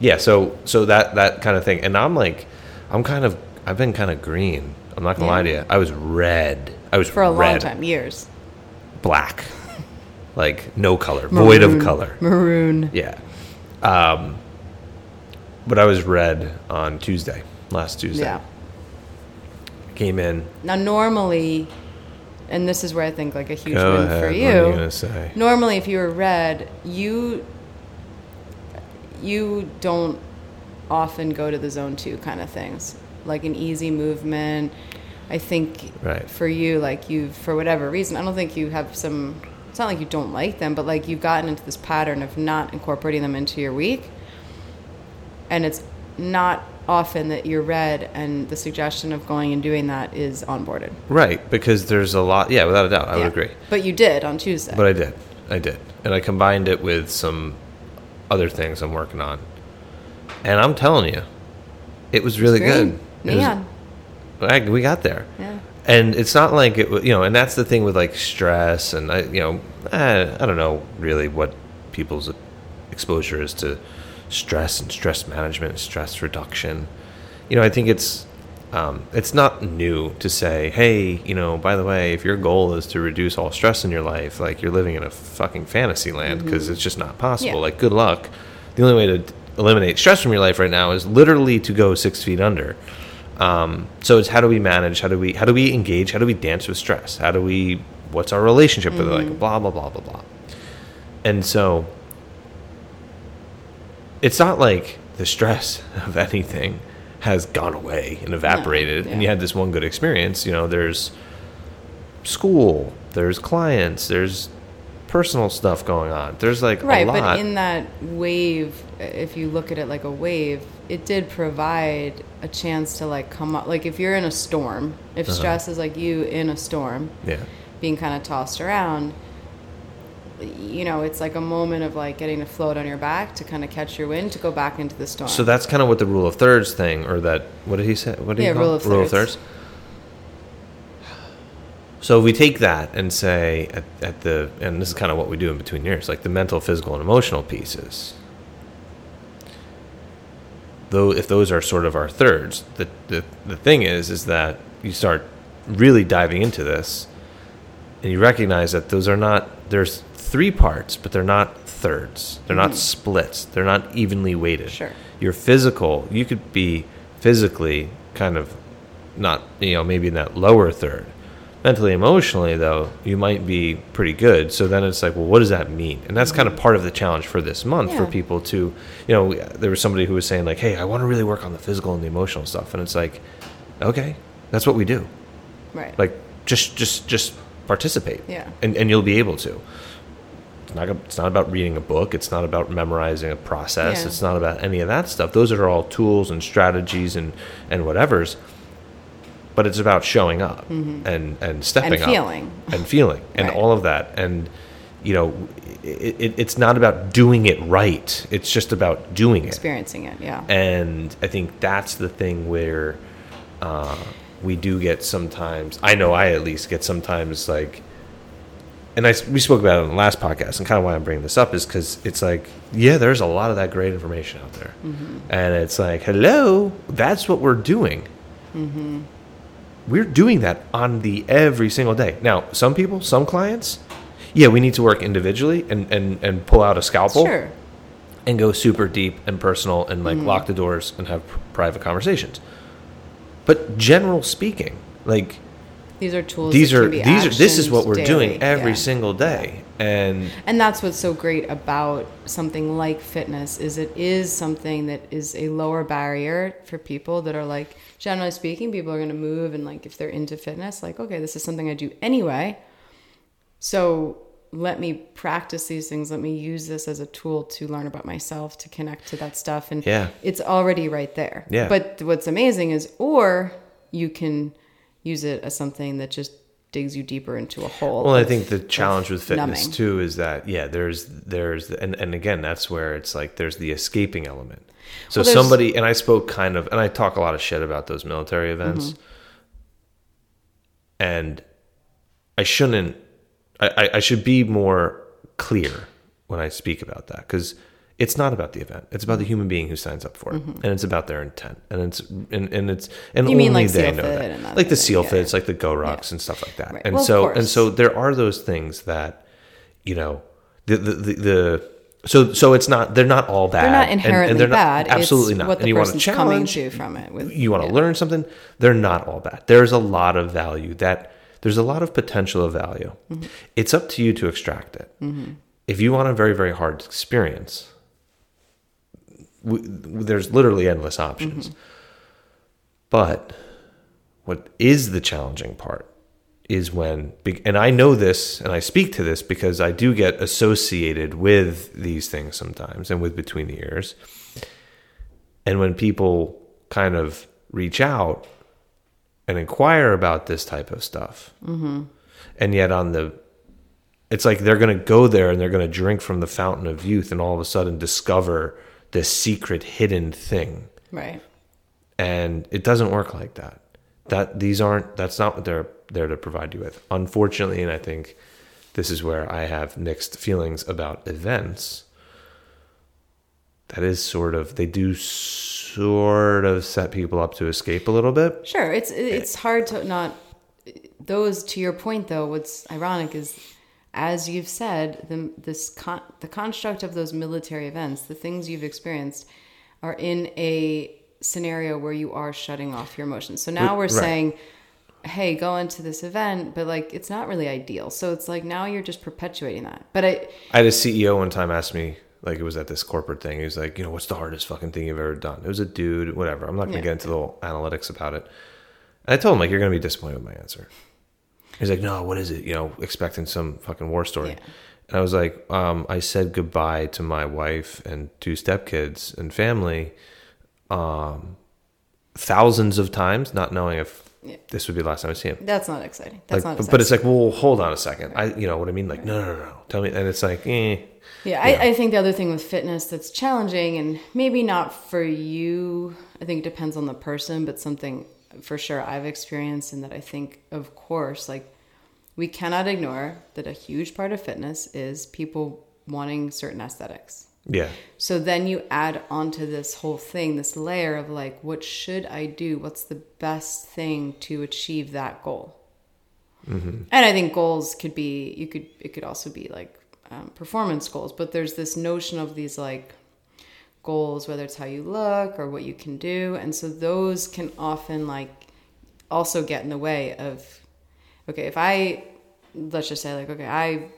yeah. So so that that kind of thing, and I'm like, I'm kind of I've been kind of green. I'm not gonna Yeah. lie to you. I was red. I was for a long time years black, like no color, void of color. maroon Yeah. Um, but I was red on Tuesday, last Tuesday. yeah Came in. now normally and this is where i think like a huge Go win ahead. for What you are you gonna say? normally if you were red you you don't often go to the zone two kind of things like an easy movement i think Right. for you like you for whatever reason i don't think you have some it's not like you don't like them but like you've gotten into this pattern of not incorporating them into your week and it's not often that you're red and the suggestion of going and doing that is onboarded Right, because there's a lot. Yeah, without a doubt, I Yeah. would agree. but you did on tuesday But I did. I did, and I combined it with some other things I'm working on, and I'm telling you, it was really good. Was- we got there. Yeah. And it's not like it, you know, and that's the thing with like stress, and I, you know, eh, I don't know really what people's exposure is to stress and stress management, and stress reduction. You know, I think it's um, it's not new to say, hey, you know, by the way, if your goal is to reduce all stress in your life, like you're living in a fucking fantasy land because it's just not possible. Yeah. Like, good luck. The only way to eliminate stress from your life right now is literally to go six feet under. Um, so it's how do we manage? How do we how do we engage? How do we dance with stress? How do we what's our relationship with it? Like blah blah blah blah blah. And so it's not like the stress of anything has gone away and evaporated and you had this one good experience. You know, there's school, there's clients, there's personal stuff going on. There's like Right, a lot. but in that wave, if you look at it like a wave, it did provide a chance to like come up. Like if you're in a storm, if uh-huh. stress is like you in a storm, yeah. being kind of tossed around, you know, it's like a moment of like getting to float on your back to kind of catch your wind to go back into the storm. So that's kind of what the rule of thirds thing, or that what did he say? What did Yeah, he call rule of rule of thirds. So we take that and say at, at the and this is kind of what we do in between ears, like the mental, physical, and emotional pieces. Though if those are sort of our thirds, the the, the thing is is that you start really diving into this and you recognize that those are not there's three parts but they're not thirds. They're not mm-hmm. splits. They're not evenly weighted. Sure. your physical you could be physically kind of not you know maybe in that lower third. Mentally emotionally though you might be pretty good. So then it's like well what does that mean? And that's kind of mm-hmm. part of the challenge for this month for people to you know there was somebody who was saying like hey i want to really work on the physical and the emotional stuff. And it's like okay that's what we do. Right. like just just just participate. Yeah. and, and you'll be able to it's not, it's not about reading a book it's not about memorizing a process Yeah. it's not about any of that stuff those are all tools and strategies and and whatevers but it's about showing up and and stepping Mm-hmm. And up feeling. and feeling and all of that and you know it, it, it's not about doing it right it's just about doing it Experiencing it, yeah. and I think that's the thing where uh, we do get sometimes. I know I at least get sometimes like, and I we spoke about it on the last podcast, and kind of why I'm bringing this up is because it's like, yeah, there's a lot of that great information out there, mm-hmm. and it's like, hello, that's what we're doing. Mm-hmm. We're doing that on the every single day. Now, some people, some clients, yeah, we need to work individually and and and pull out a scalpel Sure. and go super deep and personal and like lock mm-hmm. the doors and have private conversations. But general speaking, like These are tools. these that are these are this is what we're doing every yeah. single day. And And that's what's so great about something like fitness is it is something that is a lower barrier for people that are like generally speaking people are going to move and like if they're into fitness like okay this is something I do anyway. So let me practice these things. Let me use this as a tool to learn about myself, to connect to that stuff and Yeah. it's already right there. Yeah. But what's amazing is or you can use it as something that just digs you deeper into a hole. well, I think the challenge with fitness numbing. too is that yeah, there's there's and and again that's where it's like there's the escaping element. So Well, somebody and I spoke kind of and I talk a lot of shit about those military events. Mm-hmm. And I shouldn't I, I- I should be more clear when I speak about that because it's not about the event. It's about the human being who signs up for it, and it's about their intent, and it's and, and it's and Mm-hmm. You only mean like they know that, and that like the seal yeah, fits, like the GoRucks and stuff like that. Right. And Well, so and so there are those things that you know the the the. the so, so it's not. They're not all bad. They're not and- and inherently they're not- bad. Absolutely it's not. What the and you want to person's coming challenge to from it. With you want to yeah. learn something, they're not all bad. There's a lot of value that there's a lot of potential of value. Mm-hmm. It's up to you to extract it. If you want a very very hard experience, w- w- there's literally endless options. Mm-hmm. But what is the challenging part is when and I know this and I speak to this because I do get associated with these things sometimes and with between the ears. And when people kind of reach out and inquire about this type of stuff, and yet on the it's like they're going to go there and they're going to drink from the fountain of youth and all of a sudden discover this secret hidden thing Right. and it doesn't work like that that these aren't that's not what they're there to provide you with unfortunately and i think this is where i have mixed feelings about events that is sort of they do sort of set people up to escape a little bit Sure, it's it's hard to not those to your point though. What's ironic is, as you've said, the this con, the construct of those military events, the things you've experienced, are in a scenario where you are shutting off your emotions. So now we're Right. saying, hey, go into this event, but like it's not really ideal. So it's like now you're just perpetuating that. But I I had a CEO one time ask me, like it was at this corporate thing. He was like, you know, what's the hardest fucking thing you've ever done? It was a dude, whatever. I'm not gonna Yeah. get into the whole analytics about it. And I told him like, you're gonna be disappointed with my answer. He's like, no, what is it? You know, expecting some fucking war story. Yeah. And I was like, um, I said goodbye to my wife and two stepkids and family, um, thousands of times, not knowing if Yeah. this would be the last time I see him that's not exciting. That's like, not. but, Exciting. but it's like, well, hold on a second. I, you know what I mean? Like, no, no, no, no. Tell me. And it's like, eh. Yeah, I, I think the other thing with fitness that's challenging, and maybe not for you, I think it depends on the person, but something for sure I've experienced, and that I think, of course, like we cannot ignore that a huge part of fitness is people wanting certain aesthetics. Yeah. So then you add onto this whole thing, this layer of like, what should I do? What's the best thing to achieve that goal? And I think goals could be, you could, it could also be like um, performance goals, but there's this notion of these like goals, whether it's how you look or what you can do. And so those can often like also get in the way of, okay, if I, let's just say like, okay, I,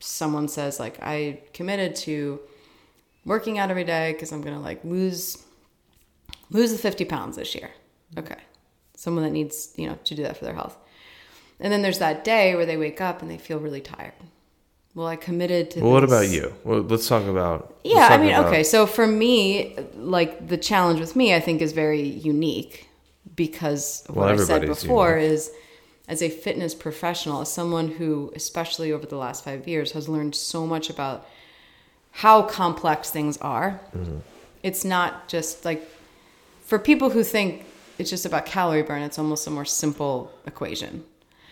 someone says like, I committed to, working out every day because I'm gonna like lose lose the 50 pounds this year. Okay, someone that needs you know to do that for their health. And then there's that day where they wake up and they feel really tired. Well, I committed to. Well, what about you? Well, let's talk about. Yeah, I mean, about- okay. So for me, like the challenge with me, I think is very unique because Well, what I said before is as a fitness professional, as someone who, especially over the last five years, has learned so much about how complex things are. Mm-hmm. It's not just like for people who think it's just about calorie burn, it's almost a more simple equation.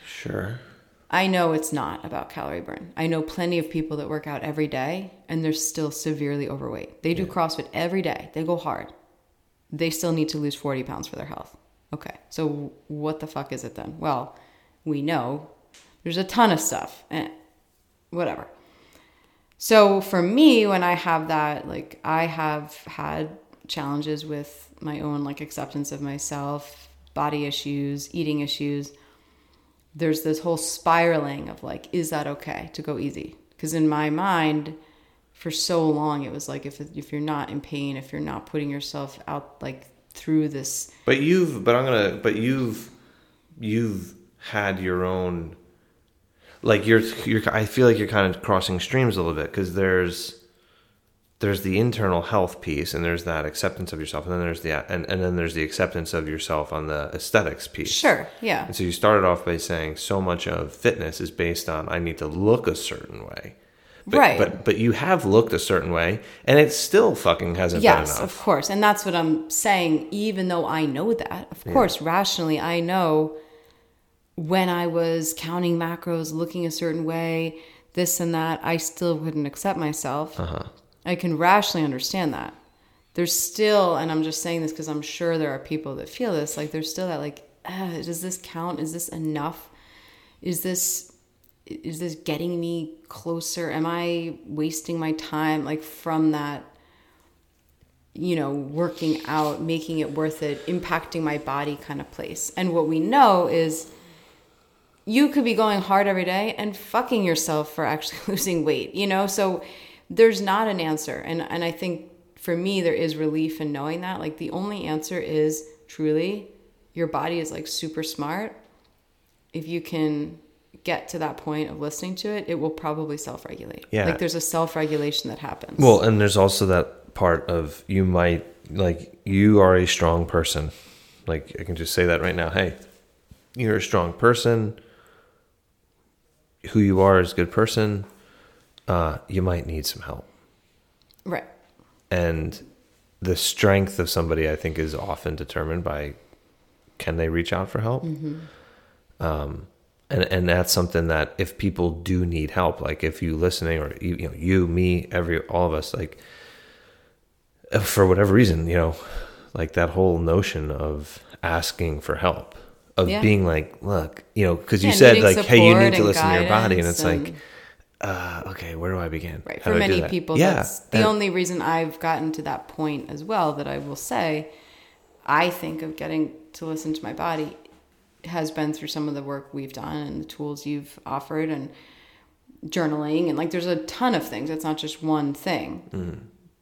Sure. I know it's not about calorie burn. I know plenty of people that work out every day and they're still severely overweight. They do CrossFit every day, they go hard. They still need to lose 40 pounds for their health. Okay, so what the fuck is it then? Well, we know there's a ton of stuff. Eh, whatever. So for me, when I have that, like I have had challenges with my own like acceptance of myself, body issues, eating issues. There's this whole spiraling of like, is that okay to go easy? Because in my mind, for so long, it was like if if you're not in pain, if you're not putting yourself out like through this, But you've, but I'm gonna, but you've, you've had your own, like you're, you're. I feel like you're kind of crossing streams a little bit because there's, there's the internal health piece and there's that acceptance of yourself and then there's the and, and then there's the acceptance of yourself on the aesthetics piece. sure, yeah, And so you started off by saying so much of fitness is based on I need to look a certain way. But, Right. But but you have looked a certain way and it still fucking hasn't been yes, of course, and that's what I'm saying. Even though I know that, of course, rationally, I know when I was counting macros, looking a certain way, this and that, I still wouldn't accept myself. Uh-huh. I can rationally understand that. There's still, and I'm just saying this because I'm sure there are people that feel this. Like there's still that, like, does this count? Is this enough? Is this is this getting me closer? Am I wasting my time? Like from that, you know, working out, making it worth it, impacting my body kind of place. And what we know is you could be going hard every day and fucking yourself for actually losing weight, you know? So there's not an answer. And and I think for me there is relief in knowing that. Like the only answer is truly your body is like super smart. If you can get to that point of listening to it, it will probably self-regulate. Yeah. Like there's a self-regulation that happens. Well, and there's also that part of you might like you are a strong person. Like I can just say that right now. Hey, you're a strong person. who you are is a good person, uh, you might need some help. Right. And the strength of somebody, I think, is often determined by can they reach out for help. Um, and and that's something that if people do need help, like if you listening or you, you know you, me, every all of us, like uh, for whatever reason, you know, like that whole notion of asking for help, of Yeah. being like, look, you know, because you Yeah, said like, hey, you need to listen to your body, and it's and- like, uh, okay, where do I begin? Right. How For do I do many people, yeah, that's the and- only reason I've gotten to that point as well that I will say I think of getting to listen to my body has been through some of the work we've done and the tools you've offered and journaling and like there's a ton of things. It's not just one thing. Mm.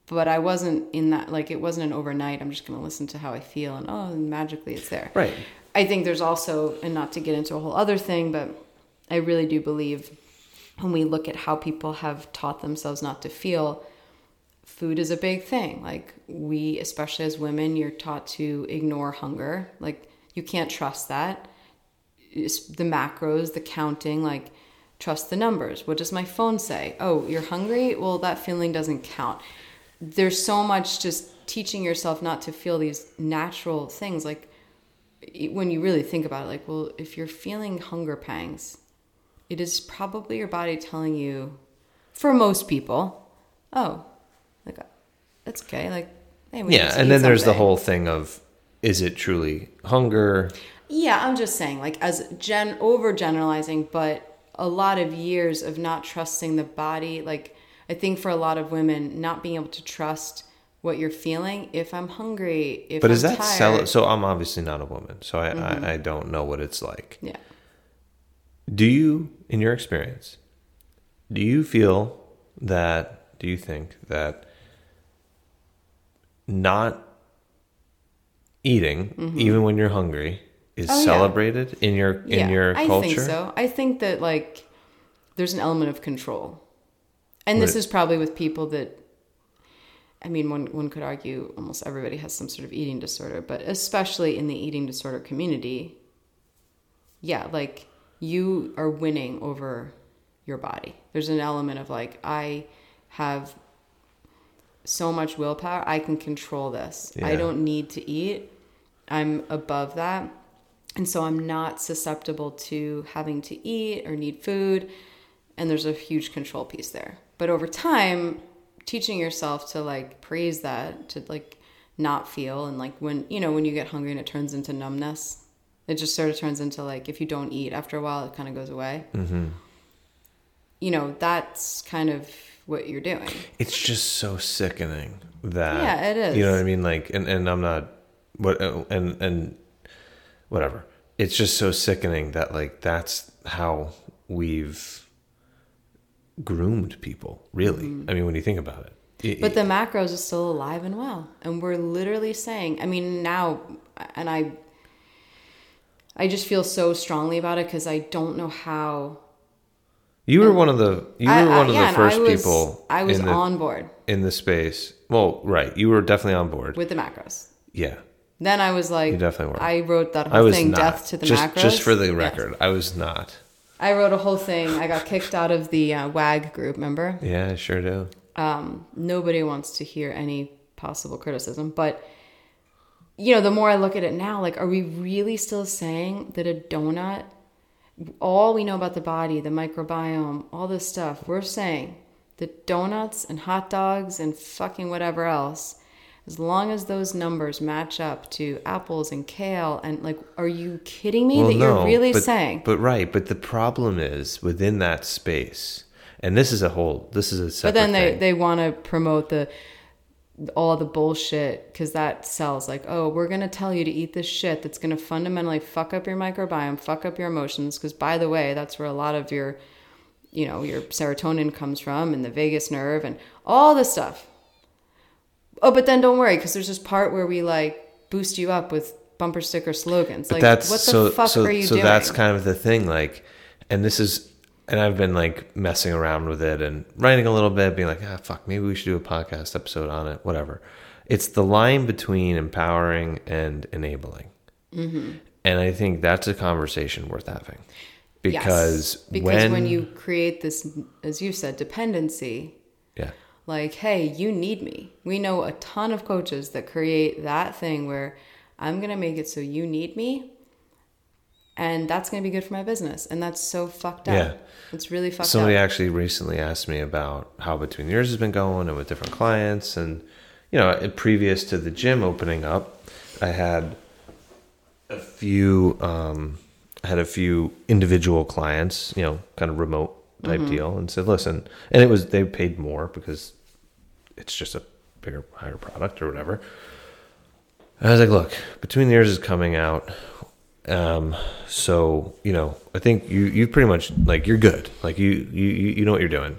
But I wasn't in that like it wasn't an overnight. I'm just going to listen to how I feel and oh, and magically it's there. right. I think there's also, and not to get into a whole other thing, but I really do believe when we look at how people have taught themselves not to feel, food is a big thing. Like, we, especially as women, you're taught to ignore hunger. Like, you can't trust that. It's the macros, the counting, like, trust the numbers. What does my phone say? Oh, you're hungry? Well, that feeling doesn't count. There's so much just teaching yourself not to feel these natural things. Like, when you really think about it, like, well, if you're feeling hunger pangs, it is probably your body telling you, for most people, oh, like that's okay. Like, hey, Yeah, and then there's the whole thing of is it truly hunger? Yeah, I'm just saying, like, as gen overgeneralizing, but a lot of years of not trusting the body. Like, I think for a lot of women, not being able to trust what you're feeling. If I'm hungry, if But I'm is that tired, Mm-hmm. sell? So I'm obviously not a woman, so I, I I don't know what it's like. yeah, Do you, in your experience, do you feel that? Do you think that not eating, even when you're hungry, is Mm-hmm. Oh, yeah. celebrated in your in yeah, your I culture? think so. I think that like there's an element of control, and this is probably with people that. I mean, one one could argue almost everybody has some sort of eating disorder, but especially in the eating disorder community, yeah, like you are winning over your body. There's an element of like I have so much willpower, I can control this. I don't need to eat. I'm above that. And so I'm not susceptible to having to eat or need food. And there's a huge control piece there. But over time, teaching yourself to like praise that, to like not feel, and like when, you know, when you get hungry and it turns into numbness, it just sort of turns into like if you don't eat after a while, it kind of goes away. Mm-hmm. You know, that's kind of what you're doing. it's just so sickening that Yeah, it is. you know what i mean like and, and i'm not what uh, and and whatever it's just so sickening that like that's how we've groomed people really i mean when you think about it It- Mm-hmm. But the macros is still alive and well, and we're literally saying. I mean, now, and I, I just feel so strongly about it because I don't know how. you were one of the you were I- I- one of yeah, the first I was, people I was the, on board in the space well right you were definitely on board with the macros. yeah Then I was like, You definitely were. I wrote that i whole thing, not "Death to the just macros." just for the Yes. record i was not I wrote a whole thing. I got kicked out of the uh, WAG group. Remember? yeah i sure do um, nobody wants to hear any possible criticism but you know the more i look at it now like are we really still saying that a donut all we know about the body the microbiome all this stuff we're saying that donuts and hot dogs and fucking whatever else as long as those numbers match up to apples and kale and like are you kidding me that you're really but, saying But right, but the problem is within that space, and this is a whole. This is a separate. But then they, thing. they want to promote the all the bullshit because that sells. Like, oh, we're gonna tell you to eat this shit that's gonna fundamentally fuck up your microbiome, fuck up your emotions. Because by the way, that's where a lot of your, you know, your serotonin comes from and the vagus nerve and all this stuff. Oh, but then don't worry because there's this part where we like boost you up with bumper sticker slogans. But like, that's what the so. fuck so are you doing? so that's kind of the thing. Like, and this is, and I've been like messing around with it and writing a little bit, being like, ah, fuck, maybe we should do a podcast episode on it. Whatever. It's the line between empowering and enabling, Mm-hmm. and I think that's a conversation worth having. because Yes. because when, when you create this, as you said, dependency, yeah like, hey, you need me. We know a ton of coaches that create that thing where I'm going to make it so you need me. And that's going to be good for my business. And that's so fucked up. Yeah. It's really fucked Somebody up. Somebody actually recently asked me about how between ears has been going and with different clients, and you know, previous to the gym opening up, I had a few, um, I had a few individual clients, you know, kind of remote type Mm-hmm. deal, and said, listen, and it was they paid more because it's just a bigger, higher product or whatever. I was like, look, between the ears is coming out. Um, so you know, I think you you pretty much like you're good. Like you you you know what you're doing.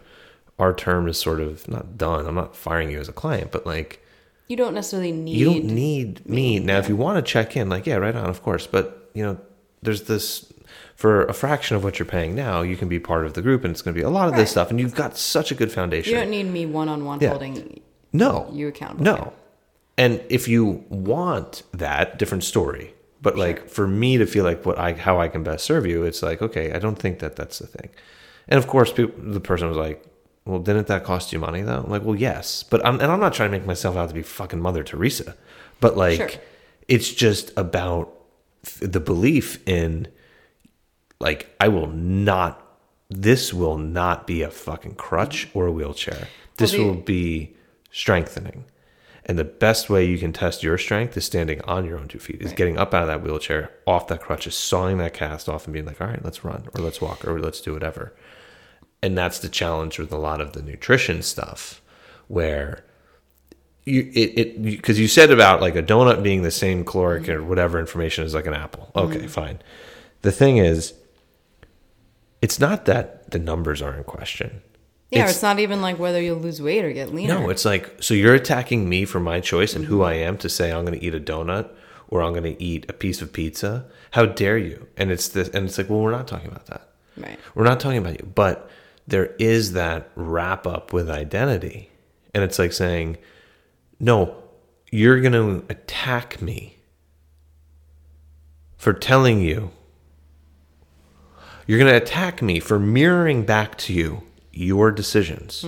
Our term is sort of not done. I'm not firing you as a client, but like You don't necessarily need. you don't need me now. If you want to check in, like yeah, right on, of course. But you know, there's this for a fraction of what you're paying now. You can be part of the group, and it's going to be a lot of Right. this stuff. And you've got such a good foundation. You don't need me one on one holding no, you accountable. no. And if you want that, different story. But like for me to feel like what I how I can best serve you, it's like okay, I don't think that that's the thing. And of course, people, the person was like, "Well, didn't that cost you money though?" I'm like, "Well, yes." But I'm and I'm not trying to make myself out to be fucking Mother Teresa. But like, Sure. it's just about the belief in like I will not. This will not be a fucking crutch or a wheelchair. This Well, the- will be strengthening. And the best way you can test your strength is standing on your own two feet, is Right. getting up out of that wheelchair, off that crutch, is sawing that cast off and being like, all right, let's run or let's walk or let's do whatever. And that's the challenge with a lot of the nutrition stuff where you it it because you said about like a donut being the same caloric mm-hmm. or whatever information as like an apple. Mm-hmm. Okay, fine. The thing is, it's not that the numbers are in question. Yeah, It's- it's, not even like whether you'll lose weight or get leaner. no, it's like so you're attacking me for my choice and who I am to say I'm going to eat a donut or I'm going to eat a piece of pizza. How dare you? And it's this, and it's like, well, we're not talking about that. right. We're not talking about you, but there is that wrap up with identity, and it's like saying, no, you're going to attack me for telling you. You're going to attack me for mirroring back to you your decisions.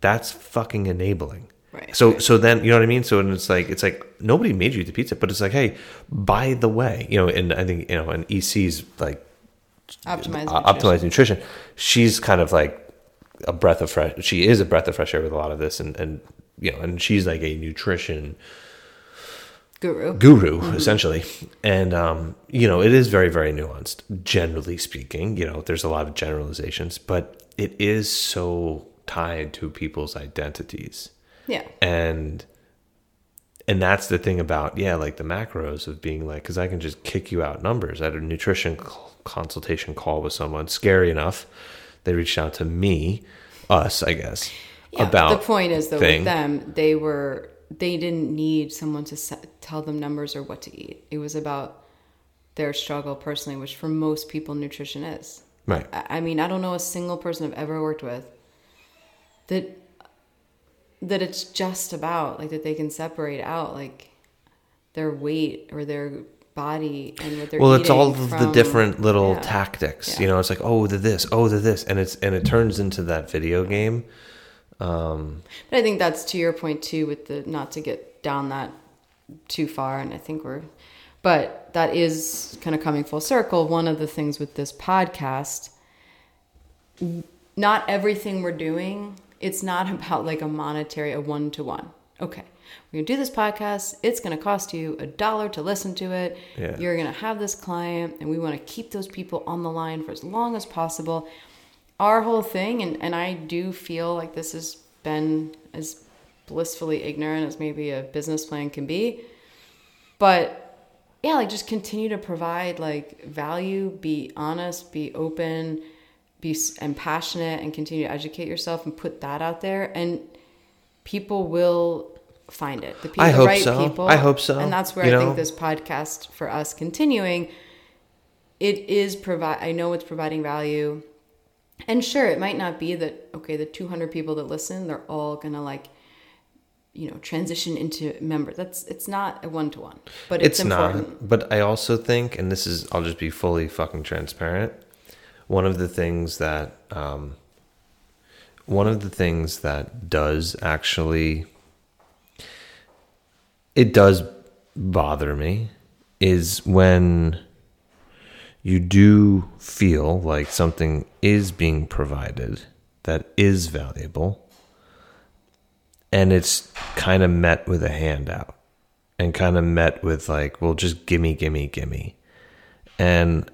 That's fucking enabling. Right, So so then you know what I mean. So and it's like it's like nobody made you eat the pizza, but it's like hey, by the way, you know, and I think you know, and EC's like Optimize. uh, nutrition. optimized nutrition. She's kind of like a breath of fresh. She is a breath of fresh air with a lot of this, and and you know, and she's like a nutrition Guru. guru Mm-hmm. essentially. And um, you know, it is very very nuanced. Generally speaking, you know, there's a lot of generalizations, but it is so tied to people's identities. Yeah. and and that's the thing about yeah like the macros of being like because i can just kick you out numbers. I had a nutrition consultation call with someone scary enough. They reached out to me us i guess Yeah, about the point is though thing. with them they were they didn't need someone to se- tell them numbers or what to eat. It was about their struggle personally which for most people nutrition is right I I mean, I don't know a single person I've ever worked with that that it's just about like that they can separate out like their weight or their body and what they're well it's all of the different little Yeah. tactics Yeah. you know it's like oh the this oh the this and it's and it turns into that video game um But I think that's to your point too, with the not to get down that too far, and I think we're, but that is kind of coming full circle. One of the things with this podcast, not everything we're doing, it's not about like a monetary, a one to one. Okay, we're gonna do this podcast. It's gonna cost you a dollar to listen to it. Yeah. You're gonna have this client, and we want to keep those people on the line for as long as possible our whole thing and, and i do feel like this has been as blissfully ignorant as maybe a business plan can be but yeah like just continue to provide like value be honest be open be and passionate and continue to educate yourself and put that out there and people will find it the, people, I the hope right so. people I hope so. and that's where You i know? think this podcast for us continuing it is provide i know it's providing value and sure it might not be that okay the 200 people that listen they're all gonna like you know transition into member. That's it's not a one-to-one but it's, it's important. not but i also think and this is i'll just be fully fucking transparent one of the things that um, one of the things that does actually it does bother me is when you do feel like something is being provided that is valuable and it's kind of met with a handout and kind of met with like well just gimme gimme gimme. And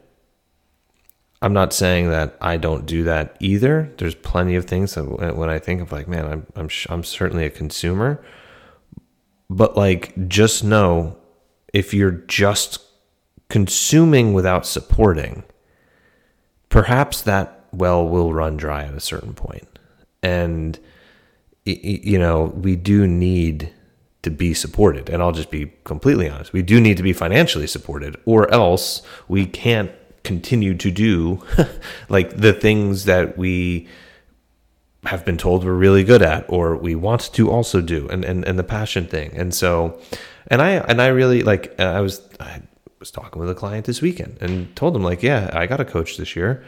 i'm not saying that i don't do that either. There's plenty of things that when i think of like man i'm i'm, I'm certainly a consumer. But like just know if you're just consuming without supporting perhaps that well will run dry at a certain point. And you know we do need to be supported. And i'll just be completely honest we do need to be financially supported or else we can't continue to do like the things that we have been told we're really good at or we want to also do and and, and the passion thing. And so and i and i really like uh, i was i was talking with a client this weekend and told him like yeah i got a coach this year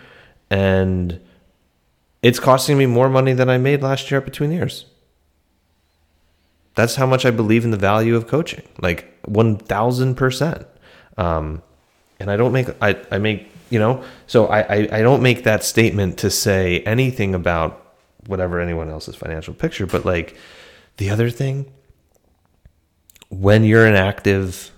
and it's costing me more money than i made last year between ears that's how much i believe in the value of coaching like 1000% um, and i don't make i, I make you know so I, I i don't make that statement to say anything about whatever anyone else's financial picture. But like the other thing, when you're an active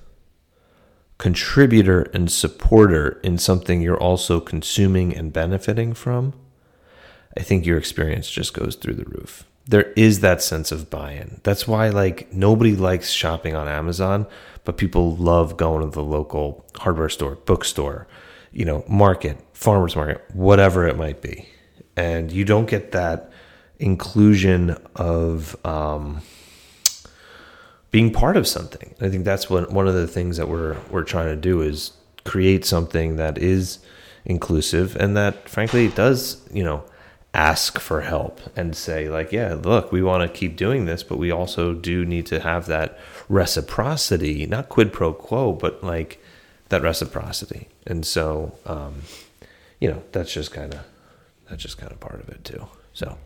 contributor and supporter in something you're also consuming and benefiting from, I think your experience just goes through the roof. There is that sense of buy in. That's why, like, nobody likes shopping on Amazon, but people love going to the local hardware store, bookstore, you know, market, farmer's market, whatever it might be. And you don't get that inclusion of um, being part of something. I think that's what one of the things that we're we're trying to do is create something that is inclusive and that frankly does you know ask for help and say like yeah look we want to keep doing this but we also do need to have that reciprocity not quid pro quo but like that reciprocity and so um, you know that's just kind of that's just kind of part of it too so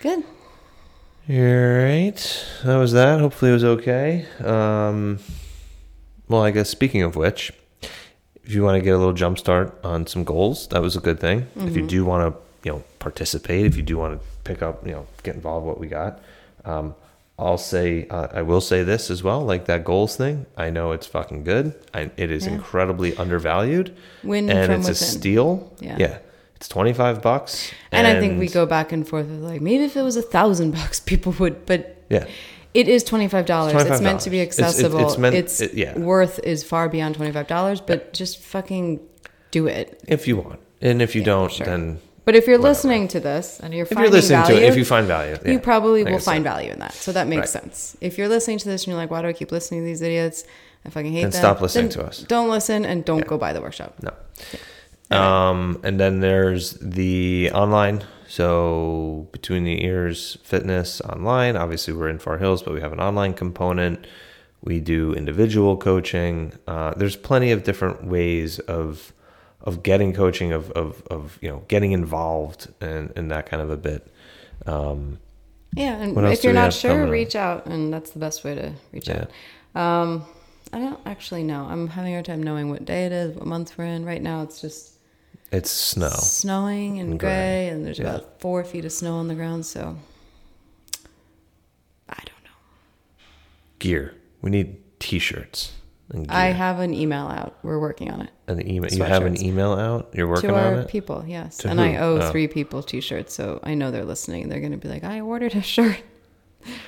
good. All right, that was that. Hopefully, it was okay. Um, well, I guess speaking of which, if you want to get a little jump start on some goals, that was a good thing. Mm-hmm. If you mm-hmm. do want to, you know, participate, if you do want to pick up, you know, get involved, what we got. Um, I'll say, uh, I will say this as well, like that goals thing. I know it's fucking good. I, it is yeah. incredibly undervalued, Win and it's within. a steal. Yeah. yeah, it's 25 bucks. And, and, I think we go back and forth with like, maybe if it was a thousand bucks, people would, but yeah, it is $25. It's, it's meant to be accessible. It's, it's, meant, it's it, yeah. worth is far beyond $25, but just fucking do it. If you want. And if you yeah, don't, sure. then. But if you're whatever. listening to this and you're if you're listening value, to it, if you find value, yeah, you probably will find value in that. So that makes right. sense. If you're listening to this and you're like, why do I keep listening to these idiots? I fucking hate then them. stop listening to us. Don't listen and don't yeah. go buy the workshop. No. Um, and then there's the online. So between the ears fitness online, obviously we're in Far Hills, but we have an online component. We do individual coaching. Uh, there's plenty of different ways of of getting coaching, of of, of you know getting involved and and that kind of a bit. Um, yeah, and if you're not sure, reach out, and that's the best way to reach yeah. out. Um, I don't actually know. I'm having a hard time knowing what day it is, what month we're in. Right now, it's just it's snow. Snowing and, and gray, gray, and there's yeah. about four feet of snow on the ground, so I don't know. Gear. We need t shirts. I have an email out. We're working on it. An email. You have an email out. You're working to on our it. people, yes. To and who? I owe oh. three people t-shirts, so I know they're listening. They're going to be like, "I ordered a shirt."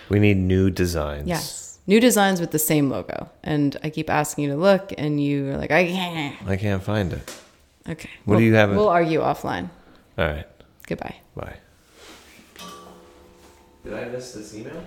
We need new designs. Yes, new designs with the same logo. And I keep asking you to look, and you are like, "I can't." I can't find it. Okay. What we'll, do you have? We'll argue offline. All right. Goodbye. Bye. Did I miss this email?